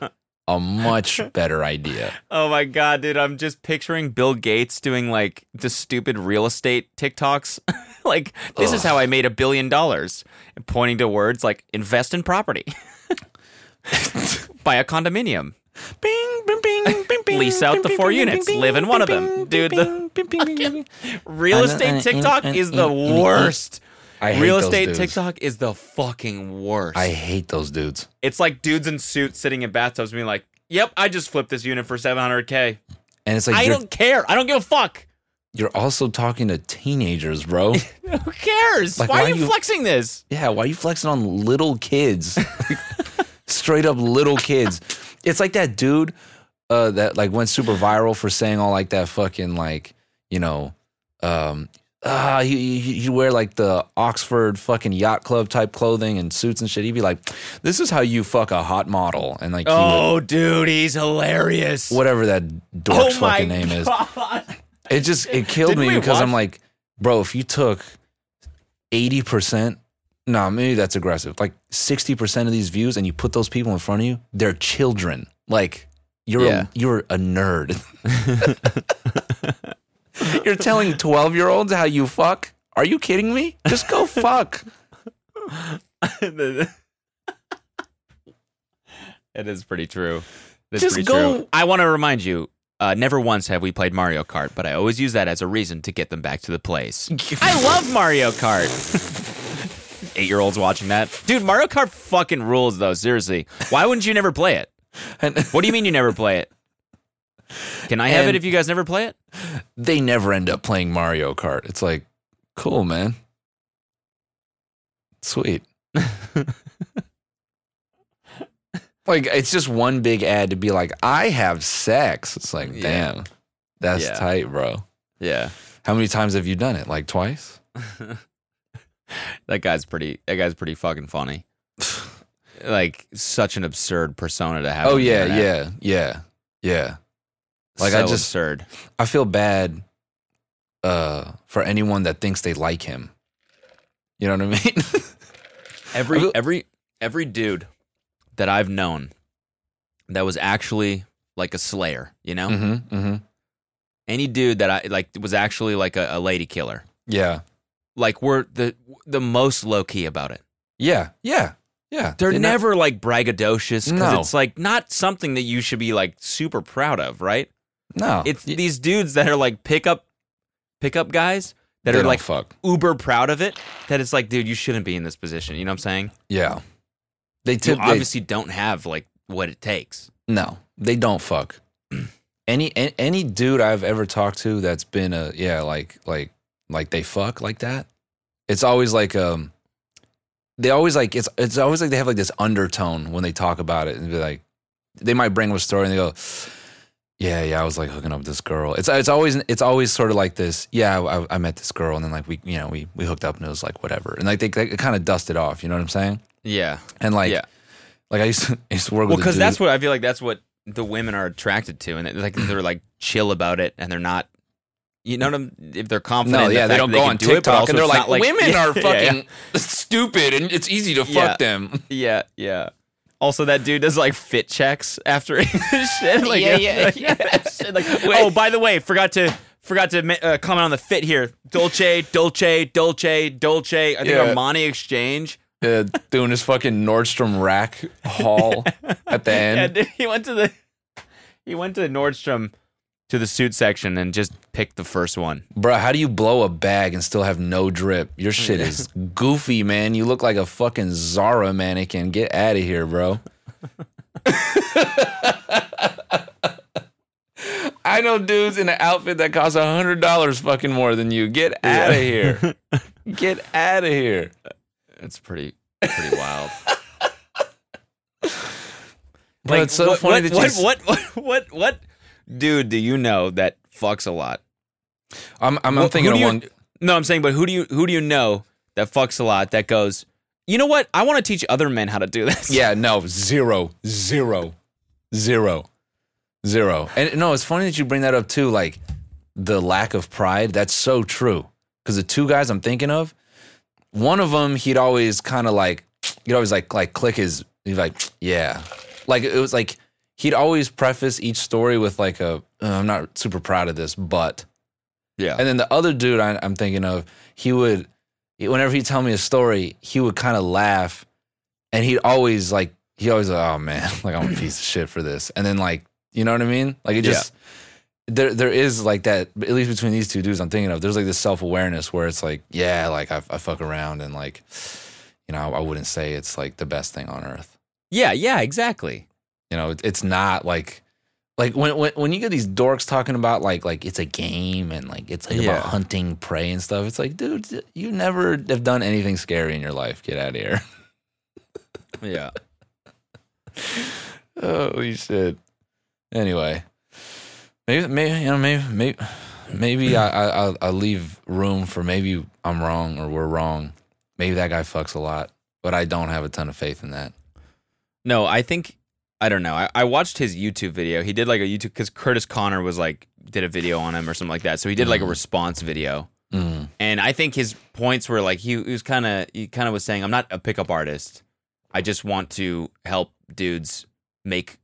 a much better idea. Oh my god, dude! I'm just picturing Bill Gates doing like the stupid real estate TikToks. like, this is how I made a billion dollars, and pointing to words like invest in property, buy a condominium, Bing, bing, bing, bing, bing, Lease out bing, the four bing, units, bing, live in one of them. Dude, the bing, bing, bing, bing. real estate TikTok is the worst. I Real estate. TikTok is the fucking worst. I hate those dudes. it's like dudes in suits sitting in bathtubs being like, "Yep, I just flipped this unit for 700k. And it's like I don't care. I don't give a fuck. you're also talking to teenagers, bro. Who cares? Like, why, why are you, you- flexing this? Yeah, why are you flexing on little kids? Straight up little kids. It's like that dude uh, that like went super viral for saying all like that fucking like, you know, um ah, you, you, you wear like the Oxford fucking yacht club type clothing and suits and shit. He'd be like, "This is how you fuck a hot model," and like, he would- Oh, dude, he's hilarious. whatever that dork's oh my fucking name is. God. It just it killed Didn't me we because I'm like, bro, if you took eighty percent, nah, maybe that's aggressive. Like sixty percent of these views, and you put those people in front of you, they're children. Like you're Yeah. a, you're a nerd. you're telling twelve year olds how you fuck. Are you kidding me? Just go fuck. it is pretty true. Just pretty go- true. I want to remind you. Uh, never once have we played Mario Kart, but I always use that as a reason to get them back to the place. I love Mario Kart. Eight year olds watching that. Dude, Mario Kart fucking rules, though. Seriously. Why wouldn't you never play it? What do you mean you never play it? Can I have And- it if you guys never play it? they never end up playing Mario Kart. It's like, cool, man. Sweet. like it's just one big ad to be like, I have sex. It's like, Yeah. damn, that's Yeah. tight, bro. Yeah. How many times have you done it? Like twice? That guy's pretty. That guy's pretty fucking funny. like such an absurd persona to have. oh yeah, yeah, yeah, yeah. Like, so I just- absurd. I feel bad uh for anyone that thinks they like him. You know what I mean? Every feel- every every dude that I've known that was actually like a slayer, you know, mm-hmm, mm-hmm. any dude that I like was actually like a, a lady killer. Yeah. Like we're the the most low key about it. Yeah. Yeah. Yeah. They're not- never like braggadocious because No. it's like not something that you should be like super proud of, right? No, It's these dudes that are like pickup pickup guys that They are don't like fuck. uber proud of it. That it's like, dude, you shouldn't be in this position. You know what I'm saying? yeah. They You tip. they- obviously don't have like what it takes. No, they don't fuck. any a- any dude I've ever talked to that's been a yeah like like like they fuck like that. It's always like um. They always like it's it's always like they have like this undertone when they talk about it and be like, they might bring up a story and they go, yeah yeah I was like hooking up with this girl. It's it's always it's always sort of like this. Yeah I, I met this girl and then like we you know we we hooked up and it was like whatever and like they, they kind of dusted off. You know what I'm saying? Yeah. And like Yeah. like I used to, I used to work Well, because that's what I feel like. That's what the women are attracted to, and it, like they're like chill about it, and they're not. You know what I'm? If they're confident, No, the yeah, they don't that go on do it, TikTok also and they're it's like, women Yeah, are yeah, fucking stupid and it's easy to fuck Yeah. them. Yeah, yeah. Also, that dude does like fit checks after shit. Like, Yeah, yeah, yeah. shit, like, oh, by the way, forgot to forgot to uh, comment on the fit here. Dolce, Dolce, Dolce, Dolce. I think Yeah. Armani Exchange. Yeah, doing his fucking Nordstrom rack haul at the Yeah, end. dude, he went to the he went to Nordstrom to the suit section and just pick the first one. Bro, how do you blow a bag and still have no drip? Your shit is goofy, man. You look like a fucking Zara mannequin. Get out of here, bro. I know dudes in an outfit that costs a hundred dollars fucking more than you. Get out of here. Get out of here. It's pretty pretty wild. Bro, it's so what, funny what, that you what, s- what what what what dude do you know that fucks a lot? I'm I'm, I'm thinking of you- one. No, I'm saying, but who do you who do you know that fucks a lot that goes? You know what? I want to teach other men how to do this. Yeah, no, zero, zero, zero, zero. And no, it's funny that you bring that up too. Like the lack of pride. That's so true. Because the two guys I'm thinking of, one of them he'd always kind of like he'd always like like click his. He's like, yeah, like it was like he'd always preface each story with like a, "Uh, I'm not super proud of this, but. yeah. And then the other dude I, I'm thinking of, he would, whenever he'd tell me a story, he would kind of laugh, and he'd always like, he always, like, oh man, like I'm a piece of shit for this. And then like, you know what I mean? Like it just, there there is like that. At least between these two dudes, I'm thinking of. There's like this self awareness where it's like, yeah, like I, I fuck around and like, you know, I wouldn't say it's like the best thing on earth. yeah, yeah, exactly. You know, it's not like like when, when when you get these dorks talking about like like it's a game and like it's like Yeah. about hunting prey and stuff. It's like, dude, you never have done anything scary in your life. Get out of here. Yeah. Oh, Holy shit. Anyway, maybe maybe you know maybe maybe maybe I I I'll leave room for maybe I'm wrong or we're wrong. Maybe that guy fucks a lot, but I don't have a ton of faith in that. No, I think I don't know. I, I watched his YouTube video. He did like a YouTube because Curtis Connor was like did a video on him or something like that. So he did like a response video, Mm. and I think his points were like he, he was kind of he kind of was saying, "I'm not a pickup artist. I just want to help dudes make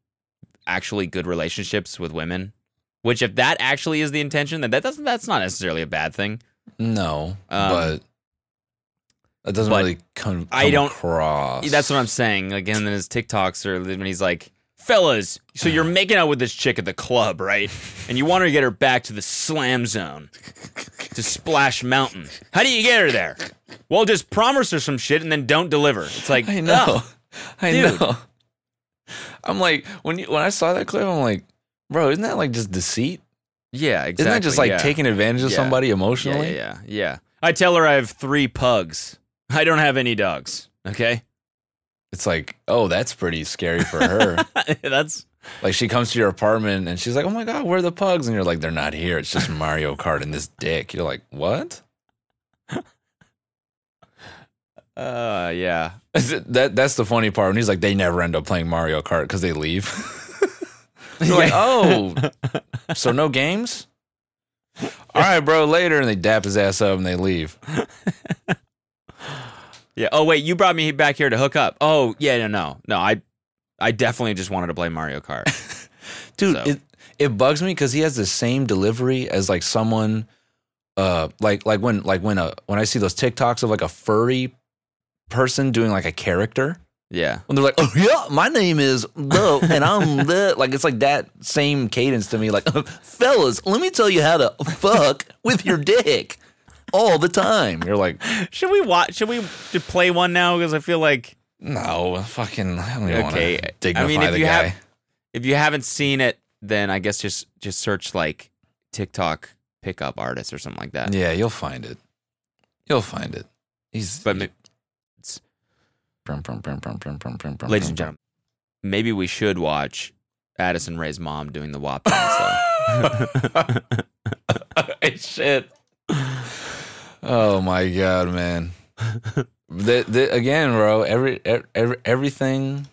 actually good relationships with women." Which, if that actually is the intention, then that doesn't that's not necessarily a bad thing. No, Um, but that doesn't but really come, I don't- across. That's what I'm saying. Again, in his TikToks or when he's like, "Fellas, so you're making out with this chick at the club, right? And you want her to get her back to the slam zone, to Splash Mountain. How do you get her there? Well, just promise her some shit and then don't deliver. It's like, I know. Oh, ugh. I dude. know. I'm like when you, when I saw that clip, I'm like, bro, isn't that like just deceit? yeah, exactly. Isn't that just like yeah. taking advantage of Yeah. somebody emotionally? yeah, yeah, yeah. I tell her I have three pugs. I don't have any dogs. Okay, It's like, oh, that's pretty scary for her. that's like she comes to your apartment and she's like, oh my god, where are the pugs? And you're like, they're not here. It's just Mario Kart and this dick. You're like, what? uh, yeah. that that's the funny part when he's like, they never end up playing Mario Kart because they leave. You're like, oh, so no games? All right, bro, later. And they dap his ass up and they leave. Yeah. Oh wait, you brought me back here to hook up. Oh yeah, no, no, no. I, I definitely just wanted to play Mario Kart. dude So- it, it bugs me because he has the same delivery as like someone uh like like when like when a when i see those tiktoks of like a furry person doing like a character Yeah. when they're like, "Oh yeah, my name is the and I'm the," like it's like that same cadence to me. Like, fellas, let me tell you how to fuck with your dick all the time. You're like, Should we watch? Should we play one now? Because I feel like no, fucking, I don't even okay. want to dignify I mean, if the you guy. have if you haven't seen it, then I guess just just search like TikTok pickup artist or something like that. yeah, you'll find it. You'll find it. He's But ma- Brum, brum, brum, brum, brum, brum, brum, brum, ladies and gentlemen, maybe we should watch Addison Rae's mom doing the WAP dance. Shit. Oh my god, man. the, the, again, bro. Every, every everything.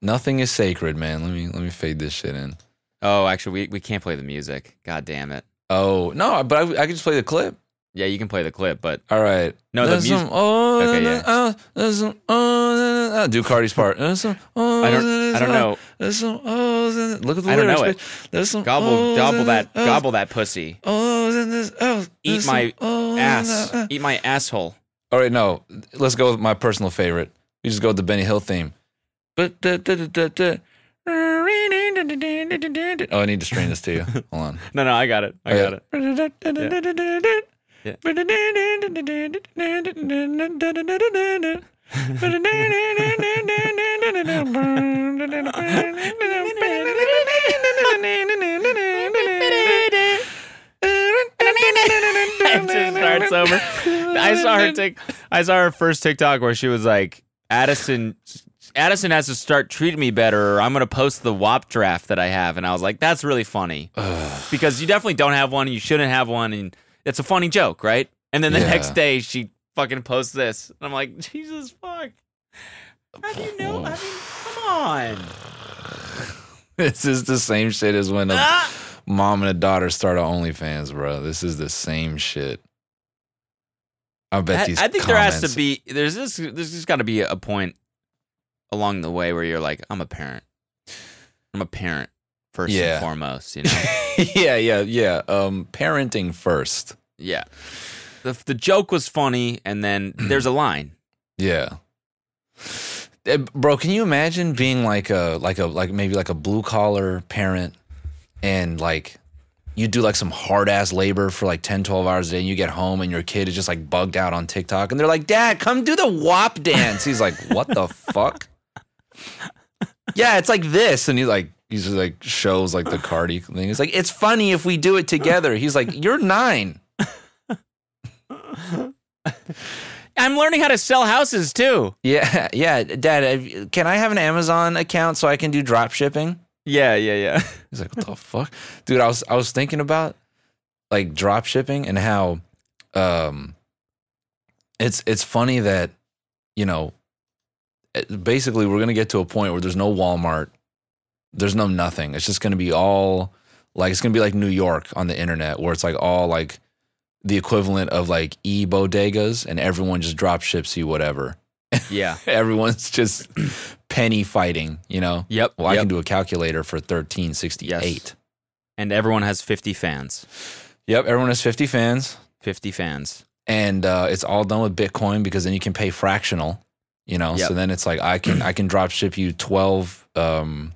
Nothing is sacred, man. Let me let me fade this shit in. oh, actually, we, we can't play the music. God damn it. Oh no, but I, I can just play the clip. Yeah, you can play the clip, but All right. No, the There's mus- some- oh, Okay, yeah. uh, there's some- oh, uh, do Cardi's part. There's some- oh, I don't I don't know. There's some, oh, look at the I don't lyrics. know it. bitch. There's some Gobble gobble that oh, gobble that pussy. ohs in this, oh, Eat my some ass. uh. Eat my asshole. All right, no. Let's go with my personal favorite. We just go with the Benny Hill theme. But da, da, da, da, da. Oh, I need to string this to you. Hold on. No, no, I got it. I Oh, got it. Yeah. it just starts over. I saw her take. I saw her first TikTok where she was like, "Addison, Addison has to start treating me better, or I'm gonna post the WAP draft that I have." And I was like, "That's really funny because you definitely don't have one. You shouldn't have one, and it's a funny joke, right?" And then the Yeah. next day, she fucking posts this, and I'm like, "Jesus fuck." How do you know? I mean, come on. This is the same shit as when a Ah! mom and a daughter start on OnlyFans, bro. This is the same shit. I bet I, these. I think there has to be there's this there's just got to be a point along the way where you're like I'm a parent. I'm a parent first Yeah. and foremost, you know. yeah, yeah, yeah. Um, parenting first. yeah. The the joke was funny and then there's a line. Yeah. Eh, Bro, can you imagine being like a like a like maybe like a blue collar parent and like you do like some hard ass labor for like 10 12 hours a day and you get home and your kid is just like bugged out on TikTok and they're like, "Dad, come do the WAP dance." He's like, "What the fuck?" Yeah, it's like this and he's like he's just like shows like the Cardi thing. He's like, "It's funny if we do it together." He's like, "You're 9." I'm learning how to sell houses too. Yeah, yeah, Dad, can I have an Amazon account so I can do drop shipping? Yeah, yeah, yeah. He's like, what the fuck, dude? I was I was thinking about like drop shipping and how um it's it's funny that you know basically we're gonna get to a point where there's no Walmart, there's no nothing. It's just gonna be all like it's gonna be like New York on the internet where it's like all like the equivalent of like e bodegas and everyone just drop ships you whatever. Yeah. Everyone's just penny fighting, you know. Yep. Well, I yep. can do a calculator for thirteen sixty eight. Yes. And everyone has 50 fans. Yep, everyone has 50 fans, 50 fans. and uh, it's all done with Bitcoin because then you can pay fractional. You know, Yep. so then it's like I can I can drop ship you 12 um,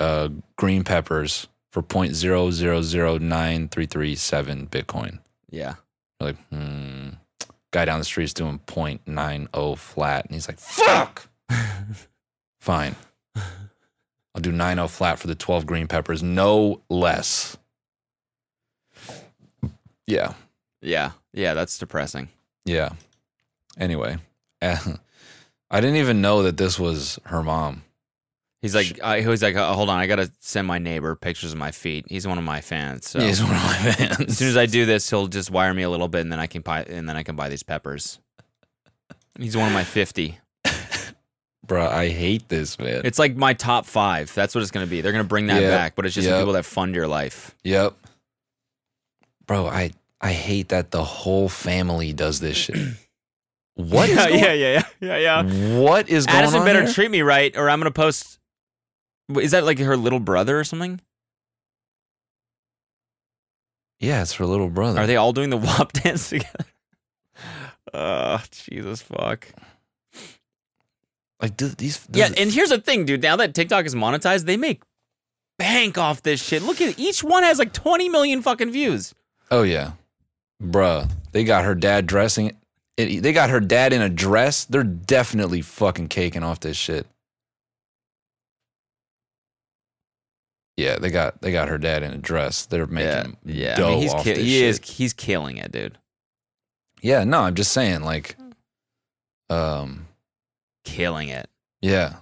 uh, green peppers for point zero zero zero nine three three seven Bitcoin. Yeah. You're like, hmm. Guy down the street's doing 0.90 flat, and he's like, "Fuck." Fine. I'll do 90 flat for the 12 green peppers, no less. Yeah. Yeah. Yeah, that's depressing. Yeah. Anyway, I didn't even know that this was her mom. He's like, I, he was like, uh, hold on, I gotta send my neighbor pictures of my feet. He's one of my fans. So he's one of my fans. as soon as I do this, he'll just wire me a little bit, and then I can buy, and then I can buy these peppers. He's one of my fifty. Bro, I hate this, man. It's like my top five. That's what it's gonna be. They're gonna bring that Yep. back, but it's just the Yep. people that fund your life. Yep. Bro, I I hate that the whole family does this shit. What is yeah, going, yeah, yeah, yeah, yeah, yeah. What is going Addison on better here? treat me right, or I'm gonna post. Is that like her little brother or something? yeah, it's her little brother. Are they all doing the WAP dance together? Oh, Jesus fuck. Like th- these. Yeah, this- and here's the thing, dude. Now that TikTok is monetized, they make bank off this shit. Look at each one has like 20 million fucking views. oh yeah, bruh. They got her dad dressing. It, they got her dad in a dress. They're definitely fucking caking off this shit. Yeah, they got they got her dad in a dress. They're making yeah. dough I mean, he's off ki- this he shit. is he's killing it, dude. Yeah, no, I'm just saying, like, um, Killing it. yeah,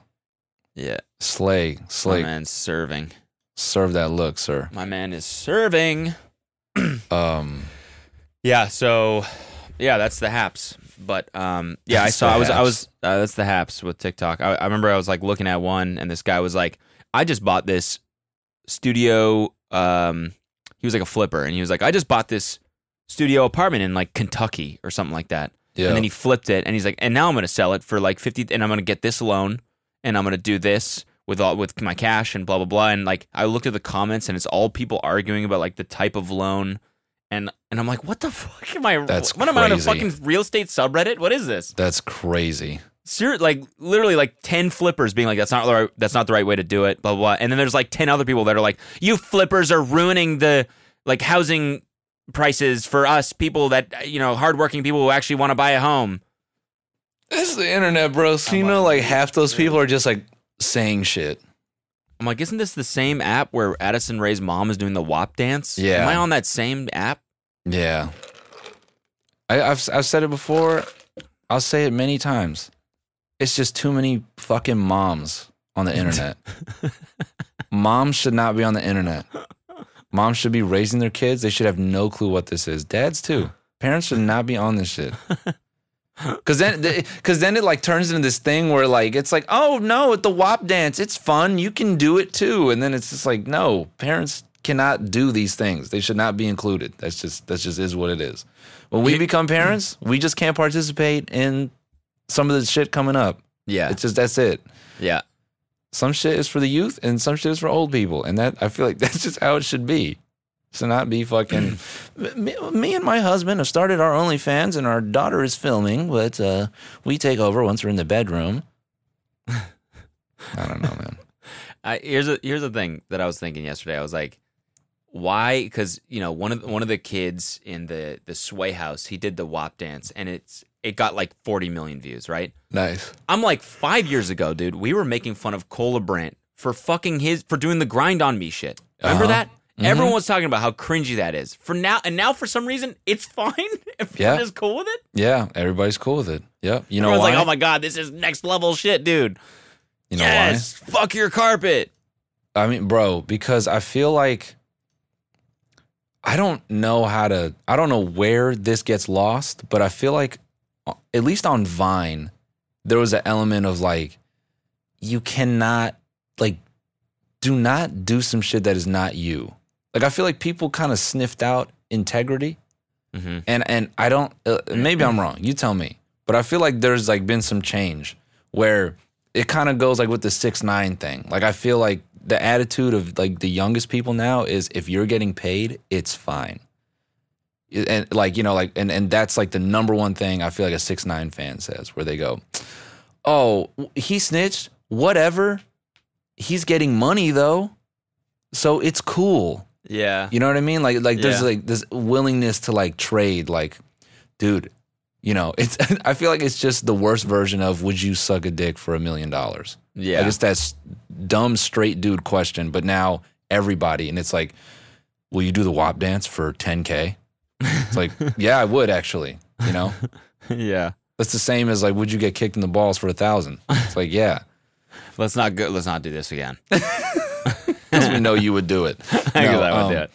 Yeah. slay, slay. My man's serving. serve that look, sir. My man is serving. Um, Yeah, so yeah, that's the haps. But um, yeah, I saw. I was. I was. Uh, that's the haps with TikTok. I, I remember I was like looking at one, and this guy was like, "I just bought this studio." Um, he was like a flipper, and he was like, "I just bought this studio apartment in like Kentucky or something like that." yeah, And then he flipped it, and he's like, "And now I'm to sell it for like fifty, and I'm to get this loan, and I'm to do this." With all with my cash and blah blah blah, and like I looked at the comments and it's all people arguing about like the type of loan, and and I'm like, what the fuck am I? That's what am I on a fucking real estate subreddit? What is this? that's crazy. Ser- like literally like ten flippers being like that's not the right that's not the right way to do it, blah blah. blah. And then there's like ten other people that are like, you flippers are ruining the like housing prices for us people that you know hardworking people who actually want to buy a home. This is the internet, bro. So you know, like, half those people are just like saying shit. I'm like, isn't this the same app where Addison Rae's mom is doing the WAP dance? Yeah. Am I on that same app? Yeah, I, I've I've said it before. I'll say it many times. It's just too many fucking moms on the internet. moms should not be on the internet. Moms should be raising their kids. They should have no clue what this is. Dads too. Parents should not be on this shit. Cause then, cause then it like turns into this thing where like it's like, oh no, at the WAP dance, it's fun. You can do it too. And then it's just like, no, parents cannot do these things. They should not be included. That's just that's just is what it is. When we become parents, we just can't participate in some of the shit coming up. Yeah. It's just that's it. yeah. Some shit is for the youth and some shit is for old people. And that I feel like that's just how it should be. To not be fucking. me, me and my husband have started our OnlyFans and our daughter is filming, but uh, we take over once we're in the bedroom. I don't know, man. I, here's a here's the thing that I was thinking yesterday. I was like, why? Because you know one of the, one of the kids in the the Sway House, he did the WAP dance, and it's it got like 40 million views, right? Nice. I'm like five years ago, dude. We were making fun of Cola Brandt for fucking his for doing the grind on me shit. Remember Uh-huh. that? Everyone was talking about how cringy that is. For now, and now for some reason, it's fine. Everyone Yeah. is cool with it. Yeah, everybody's cool with it. Yep. You know Everyone's why? like, "Oh my god, this is next level shit, dude." you know yes, fuck your carpet. I mean, bro, because I feel like I don't know how to. I don't know where this gets lost, but I feel like at least on Vine, there was an element of like you cannot like do not do some shit that is not you. Like I feel like people kind of sniffed out integrity. Mm-hmm. and and I don't uh, maybe I'm wrong. You tell me. But I feel like there's like been some change where it kind of goes like with the 6 9 thing. Like I feel like the attitude of like the youngest people now is if you're getting paid, it's fine. And like, you know, like and and that's like the number one thing I feel like a 6 9 fan says where they go, "Oh, he snitched, whatever. He's getting money though." So it's cool. Yeah. You know what I mean? Like like there's Yeah. like this willingness to like trade like dude, you know, it's I feel like it's just the worst version of would you suck a dick for a million dollars? Yeah. Like it's that dumb straight dude question, but now everybody and it's like will you do the WAP dance for 10k? It's like, yeah, I would actually, you know? yeah. That's the same as like would you get kicked in the balls for a thousand? It's like, yeah. Let's not go. Let's not do this again. Because we know you would do it. I No, I would um, do it.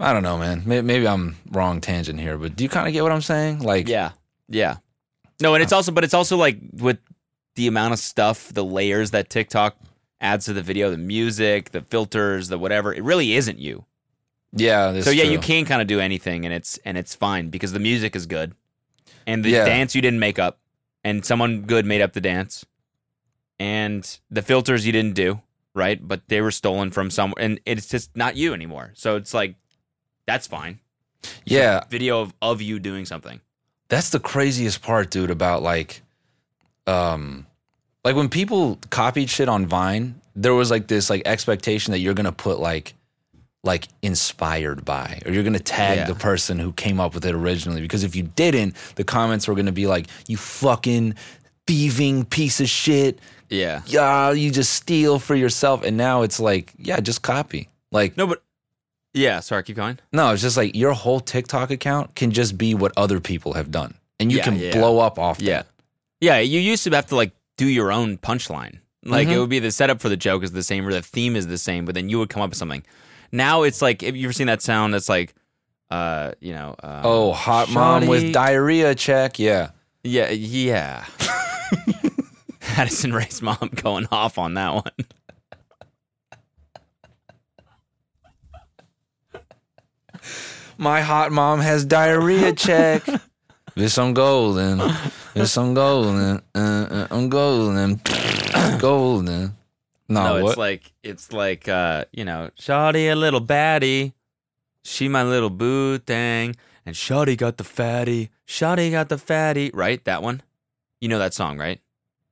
I don't know, man. Maybe, maybe I'm wrong tangent here, but do you kind of get what I'm saying? Like, Yeah. Yeah. No, and it's also, but it's also like with the amount of stuff, the layers that TikTok adds to the video, the music, the filters, the whatever. It really isn't you. Yeah. so yeah, true. you can kind of do anything, and it's and it's fine because the music is good, and the Yeah. dance you didn't make up, and someone good made up the dance, and the filters you didn't do right, but they were stolen from somewhere, and it's just not you anymore. So it's like that's fine. Yeah, Video of, of you doing something. that's the craziest part, dude. About like, um, like when people copied shit on Vine, there was like this like expectation that you're gonna put like like inspired by or you're gonna tag Yeah. the person who came up with it originally because if you didn't, the comments were gonna be like, You fucking thieving piece of shit. Yeah. Yeah, you just steal for yourself. And now it's like, yeah, just copy. Like No, but yeah. Sorry, keep going. no, it's just like your whole TikTok account can just be what other people have done. And you Yeah, can yeah. blow up off Yeah. that. Yeah, you used to have to like do your own punchline. Like Mm-hmm. it would be the setup for the joke is the same or the theme is the same, but then you would come up with something. Now it's like, have you ever seen that sound that's like, uh, you know, um, Oh, hot mom with diarrhea check. Yeah. Yeah, yeah. Addison Rae's mom going off on that one. My hot mom has diarrhea check. This I'm golden. This I'm golden. Uh, uh, I'm golden. golden. No, no, it's like it's like uh, you know, Shawty a little baddie, she my little boo thing, and Shawty got the fatty, Shawty got the fatty, right? That one, you know that song, right?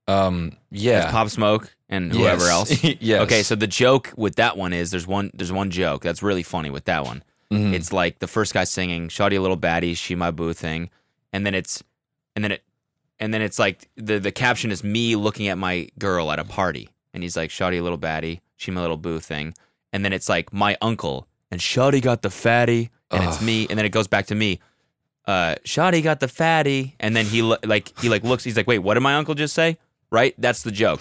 um, yeah. Pop Smoke and whoever Yes. else. yes. Okay, so the joke with that one is there's one there's one joke that's really funny with that one. Mhm. It's like the first guy singing "Shawty a little baddie, she my boo thing," and then it's and then it and then it's like the the caption is me looking at my girl at a party, and he's like "Shawty little baddie, she my little boo thing," and then it's like my uncle and Shawty got the fatty, and it's me, and then it goes back to me. Uh, Shawty got the fatty, and then he lo- like he like looks. He's like, "Wait, what did my uncle just say?" Right? That's the joke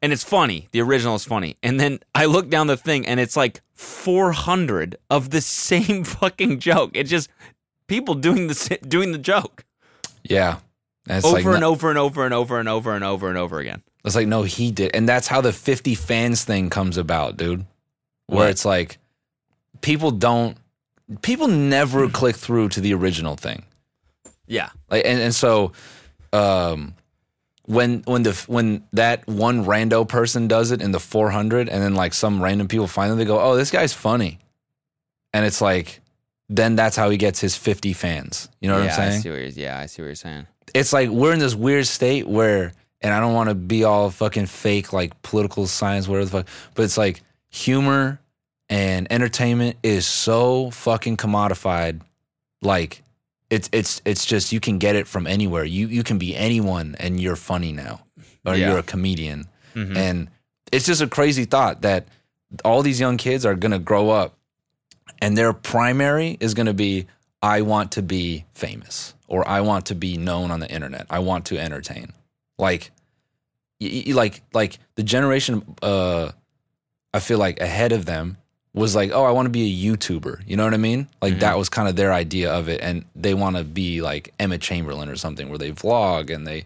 and it's funny. The original is funny. And then I look down the thing, and it's like 400 of the same fucking joke. It's just people doing the doing the joke yeah. And it's over and over and over and over and over and over and over again. It's like, no, he did. And that's how the 50 fans thing comes about, dude. Where it's like, people don't, people never click through to the original thing. Yeah, Like, and, and so, um, when when the when that one rando person does it in the 400 and then like some random people find them they go oh this guy's funny and it's like then that's how he gets his 50 fans you know what yeah, i'm saying I see what yeah, I see what you're saying. it's like we're in this weird state where, and I don't want to be all fucking fake, like political science, whatever the fuck, but it's like humor and entertainment is so fucking commodified. Like, it's it's it's just you can get it from anywhere. You you can be anyone, and you're funny now, or Yeah. you're a comedian, Mhm. and it's just a crazy thought that all these young kids are gonna grow up, and their primary is gonna be I want to be famous or I want to be known on the internet. I want to entertain. Like, y- y- like, like the generation, uh, I feel like ahead of them was like, oh, I want to be a YouTuber. You know what I mean? Like that was kind of their idea of it, and they want to be like Emma Chamberlain or something, where they vlog and they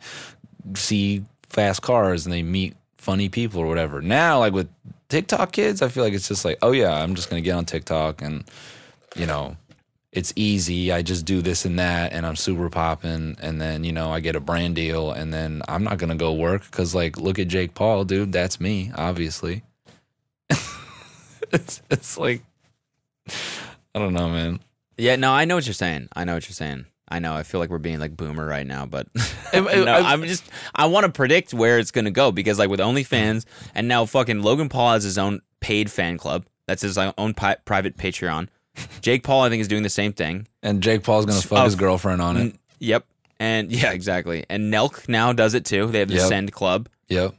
see fast cars and they meet funny people or whatever. Now, like with TikTok kids, I feel like it's just like, oh yeah, I'm just gonna get on TikTok and you know, it's easy. I just do this and that, and I'm super popping. And then you know, I get a brand deal, and then I'm not gonna go work because like, look at Jake Paul, dude. That's me, obviously. it's it's like, I don't know, man. Yeah, no, I know what you're saying. I know what you're saying. I know. I feel like we're being like boomer right now, but no, I'm just. I want to predict where it's gonna go because like with OnlyFans and now fucking Logan Paul has his own paid fan club. That's his own pi- private Patreon. Jake Paul, I think, is doing the same thing. And Jake Paul's gonna fuck Uh, his girlfriend on it. N- Yep. And yeah, exactly. And Nelk now does it too. They have the Yep. Send Club. Yep.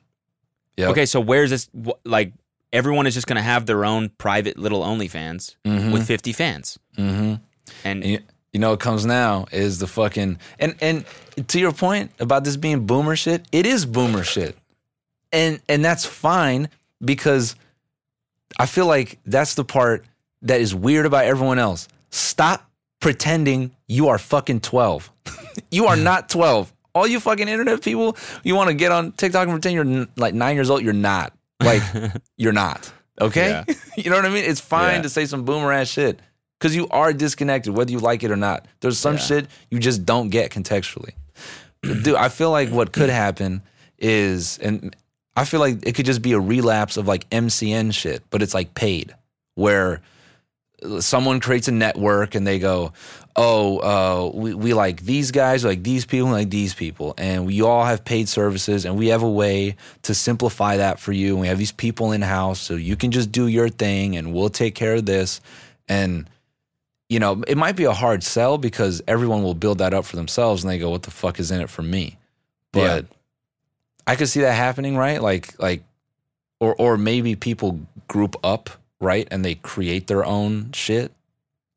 Yep. Okay, so where's this? wh- Like everyone is just gonna have their own private little OnlyFans Mhm. with 50 fans. Mm-hmm. And And you, you know what comes now is the fucking and and to your point about this being boomer shit, it is boomer shit. And and that's fine because I feel like that's the part that is weird about everyone else. Stop pretending you are fucking 12. you are not 12. All you fucking internet people, you want to get on TikTok and pretend you're n- like 9 years old, you're not. Like you're not. Okay? Yeah. you know what I mean? It's fine Yeah. to say some boomer ass shit because you are disconnected, whether you like it or not. There's some Yeah. shit you just don't get contextually. Dude, I feel like what could happen is, and I feel like it could just be a relapse of like MCN shit, but it's like paid, where someone creates a network and they go, oh, uh, we, we like these guys, we like these people, like these people, and we all have paid services, and we have a way to simplify that for you. And we have these people in house, so you can just do your thing, and we'll take care of this. And you know, it might be a hard sell because everyone will build that up for themselves, and they go, "What the fuck is in it for me?" But I could see that happening, right? Like, like, or or maybe people group up, right, and they create their own shit.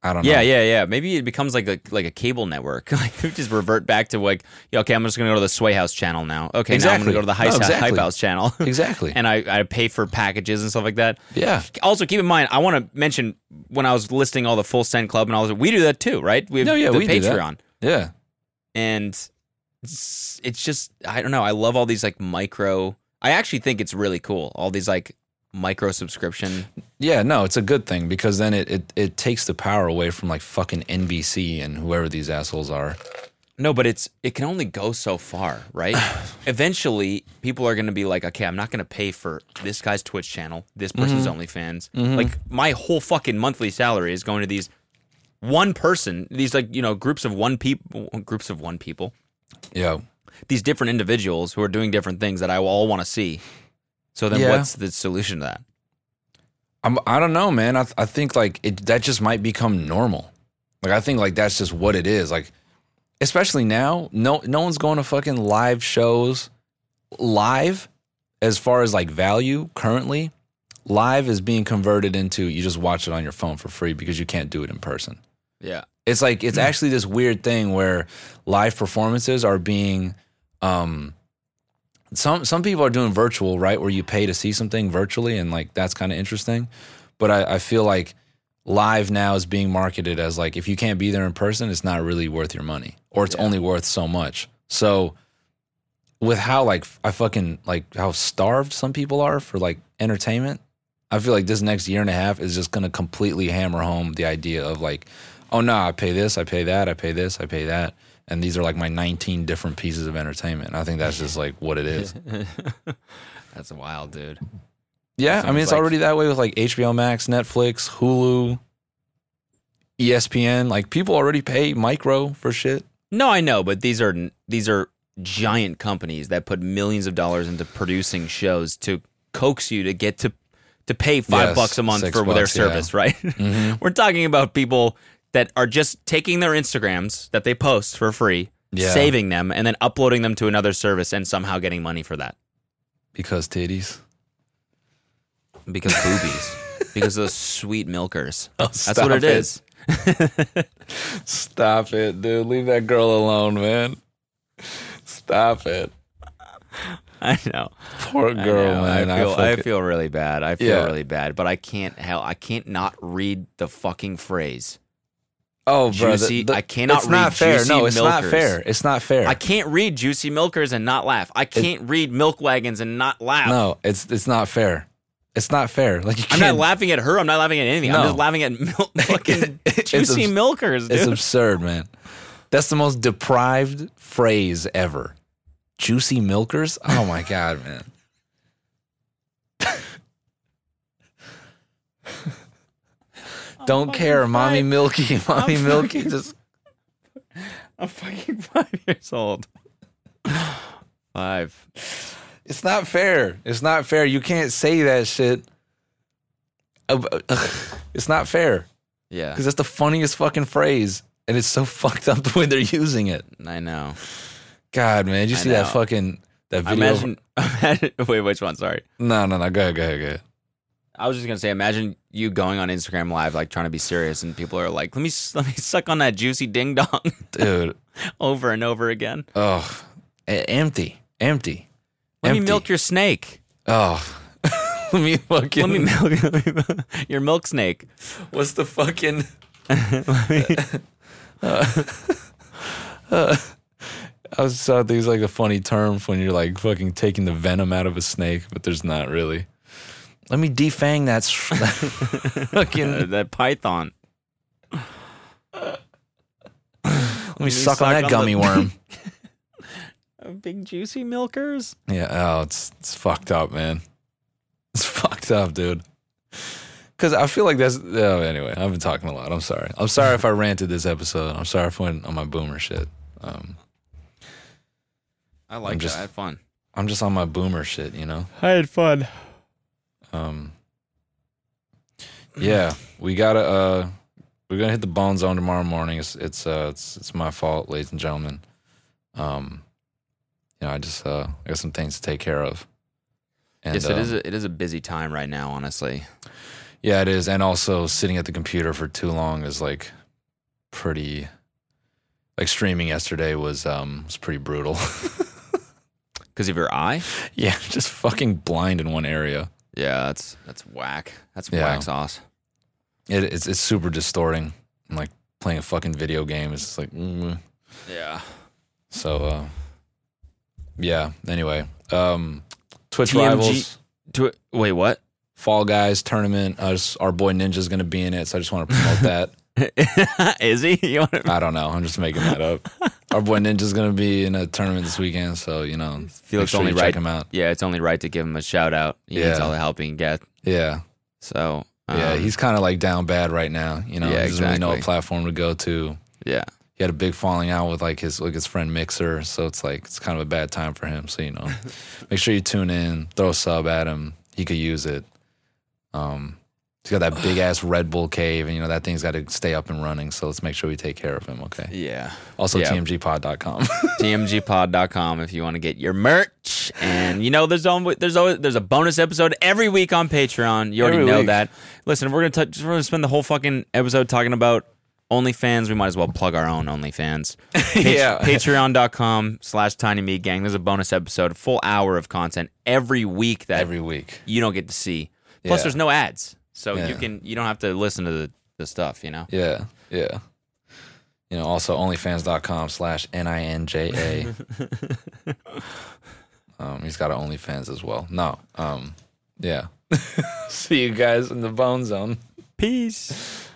I don't know. Yeah, yeah, yeah. Maybe it becomes like a like a cable network. like just revert back to like, yeah, okay, I'm just gonna go to the Sway House channel now. Okay, now I'm gonna go to the Hype, No, exactly. Hype House channel. Exactly. and I, I pay for packages and stuff like that. Yeah. Also, keep in mind, I want to mention when I was listing all the Full Send Club and all this, we do that too, right? We have No, yeah, the we do that. Patreon, Yeah. and it's, it's just I don't know. I love all these like micro. I actually think it's really cool. All these like micro subscription. Yeah, no, it's a good thing because then it, it, it takes the power away from like fucking NBC and whoever these assholes are. No, but it's it can only go so far, right? Eventually, people are going to be like, okay, I'm not going to pay for this guy's Twitch channel, this person's Mm-hmm. OnlyFans. Like my whole fucking monthly salary is going to these one person, these like you know groups of one people, groups of one people, Yeah. these different individuals who are doing different things that I all want to see. So then, Yeah. what's the solution to that? I'm, I don't know, man. I, I think like it, that just might become normal. Like I think like that's just what it is. Like, especially now, no no one's going to fucking live shows. Live, as far as like value currently, live is being converted into you just watch it on your phone for free because you can't do it in person. Yeah, It's like it's actually this weird thing where live performances are being um some some people are doing virtual, right? Where you pay to see something virtually and like that's kind of interesting. But I, I feel like live now is being marketed as like if you can't be there in person, it's not really worth your money. Or it's only worth so much. So with how like I fucking like how starved some people are for like entertainment, I feel like this next year and a half is just gonna completely hammer home the idea of like, oh no, I pay this, I pay that, I pay this, I pay that. And these are like my 19 different pieces of entertainment. I think that's just like what it is. that's wild, dude. Yeah, I mean it's like- already that way with like HBO Max, Netflix, Hulu, ESPN. Like people already pay micro for shit. No, I know, but these are these are giant companies that put millions of dollars into producing shows to coax you to get to to pay five Yes, bucks a month for their bucks, yeah. service, right? Mhm. We're talking about people that are just taking their Instagrams that they post for free, Yeah. saving them, and then uploading them to another service and somehow getting money for that Because titties. because boobies, because those sweet milkers. Oh, That's what it is. Stop it, dude. Leave that girl alone, man. Stop it. I know. Poor I girl, know. man. I feel, I, fucking- feel really bad. I feel Yeah. really bad, but I can't help. I can't not read the fucking phrase. Oh, bro, the- Juicy- the- I cannot It's not read fair. juicy no, it's not fair. It's not fair. I can't read juicy milkers and not laugh. I can't read milk wagons and not laugh. no, it's it's not fair. It's not fair. Like you I'm can't. laughing at her. I'm not laughing at anything. I'm just laughing at milk, fucking juicy abs- milkers, dude. It's absurd, man. That's the most deprived phrase ever. Juicy milkers? Oh my god, man. Don't care, mommy milky, mommy milky. Just I'm fucking five years old. Five. it's not fair. It's not fair. You can't say that shit. It's not fair Yeah, because that's the funniest fucking phrase, and it's so fucked up the way they're using it. I know. God, man, did you I see that fucking that video? imagine, imagine. Wait, which one? Sorry. no, no, no. Go ahead, go ahead, go ahead. I was just gonna say, imagine you going on Instagram Live, like trying to be serious, and people are like, "Let me, let me suck on that juicy ding dong," dude. over and over again. Oh, empty, empty. Let me milk your snake. Oh, let me fucking. Let me milk let me milk your milk snake. What's the fucking? I was thought these like a funny term when you're like fucking taking the venom out of a snake, but there's not really. Let me defang that. s- fucking. Uh, that python. Let me me suck on that on gummy the- worm. Big juicy milkers. Yeah. Oh, it's it's fucked up, man. It's fucked up, dude. Because I feel like that's. Oh, anyway, I've been talking a lot. I'm sorry. I'm sorry if I ranted this episode. I'm sorry if I went on my boomer shit. Um, I like I'm that. I had fun. I'm just on my boomer shit, you know? I had fun. Um, yeah, we gotta. Uh, we're gonna hit the bone zone tomorrow morning. It's it's uh it's it's my fault, ladies and gentlemen. Um, you know, I just uh I got some things to take care of. And, yes, it is. um, A, it is a busy time right now. Honestly, Yeah, it is. And also sitting at the computer for too long is like pretty like streaming yesterday was um was pretty brutal. because of your eye. yeah, just fucking blind in one area. Yeah, that's that's whack. That's Yeah. whack sauce. It, it's it's super distorting. And like playing a fucking video game is just like mm. Yeah. so uh yeah, anyway. Um Twitch TMG rivals To wait, what? Fall Guys tournament. Just, our boy Ninja's going to be in it, so I just want to promote that. is he? You want to I don't know. I'm just making that up. Our boy Ninja's to be in a tournament this weekend, so you know, Felix sure only right. check him out. Yeah, it's only right to give him a shout out. He needs all the help he can get. Yeah, So yeah. um, He's kind of like down bad right now. You know, Yeah, he doesn't really know a platform to go to. yeah. He had a big falling out with like his like his friend Mixer, so it's like it's kind of a bad time for him. So you know, make sure you tune in, throw a sub at him. He could use it. Um, he's got that big ass Red Bull cave, and you know that thing's got to stay up and running. So let's make sure we take care of him. Okay. Yeah. Also, Yeah. tmgpod.com. tmgpod.com if you want to get your merch. And you know, there's always, there's always there's a bonus episode every week on Patreon. You already Every know week. that. Listen, if we're gonna touch, we're gonna spend the whole fucking episode talking about OnlyFans. We might as well plug our own OnlyFans. Pa- Yeah. Patreon.com slash Tiny Meat Gang. There's a bonus episode, full hour of content every week that Every week. you don't get to see. Plus, Yeah. there's no ads, so Yeah. you can you don't have to listen to the, the stuff. You know. Yeah. Yeah. You know, also onlyfans.com slash N I N J A. Um, he's got an OnlyFans as well. No. Um, yeah. See you guys in the bone zone. Peace.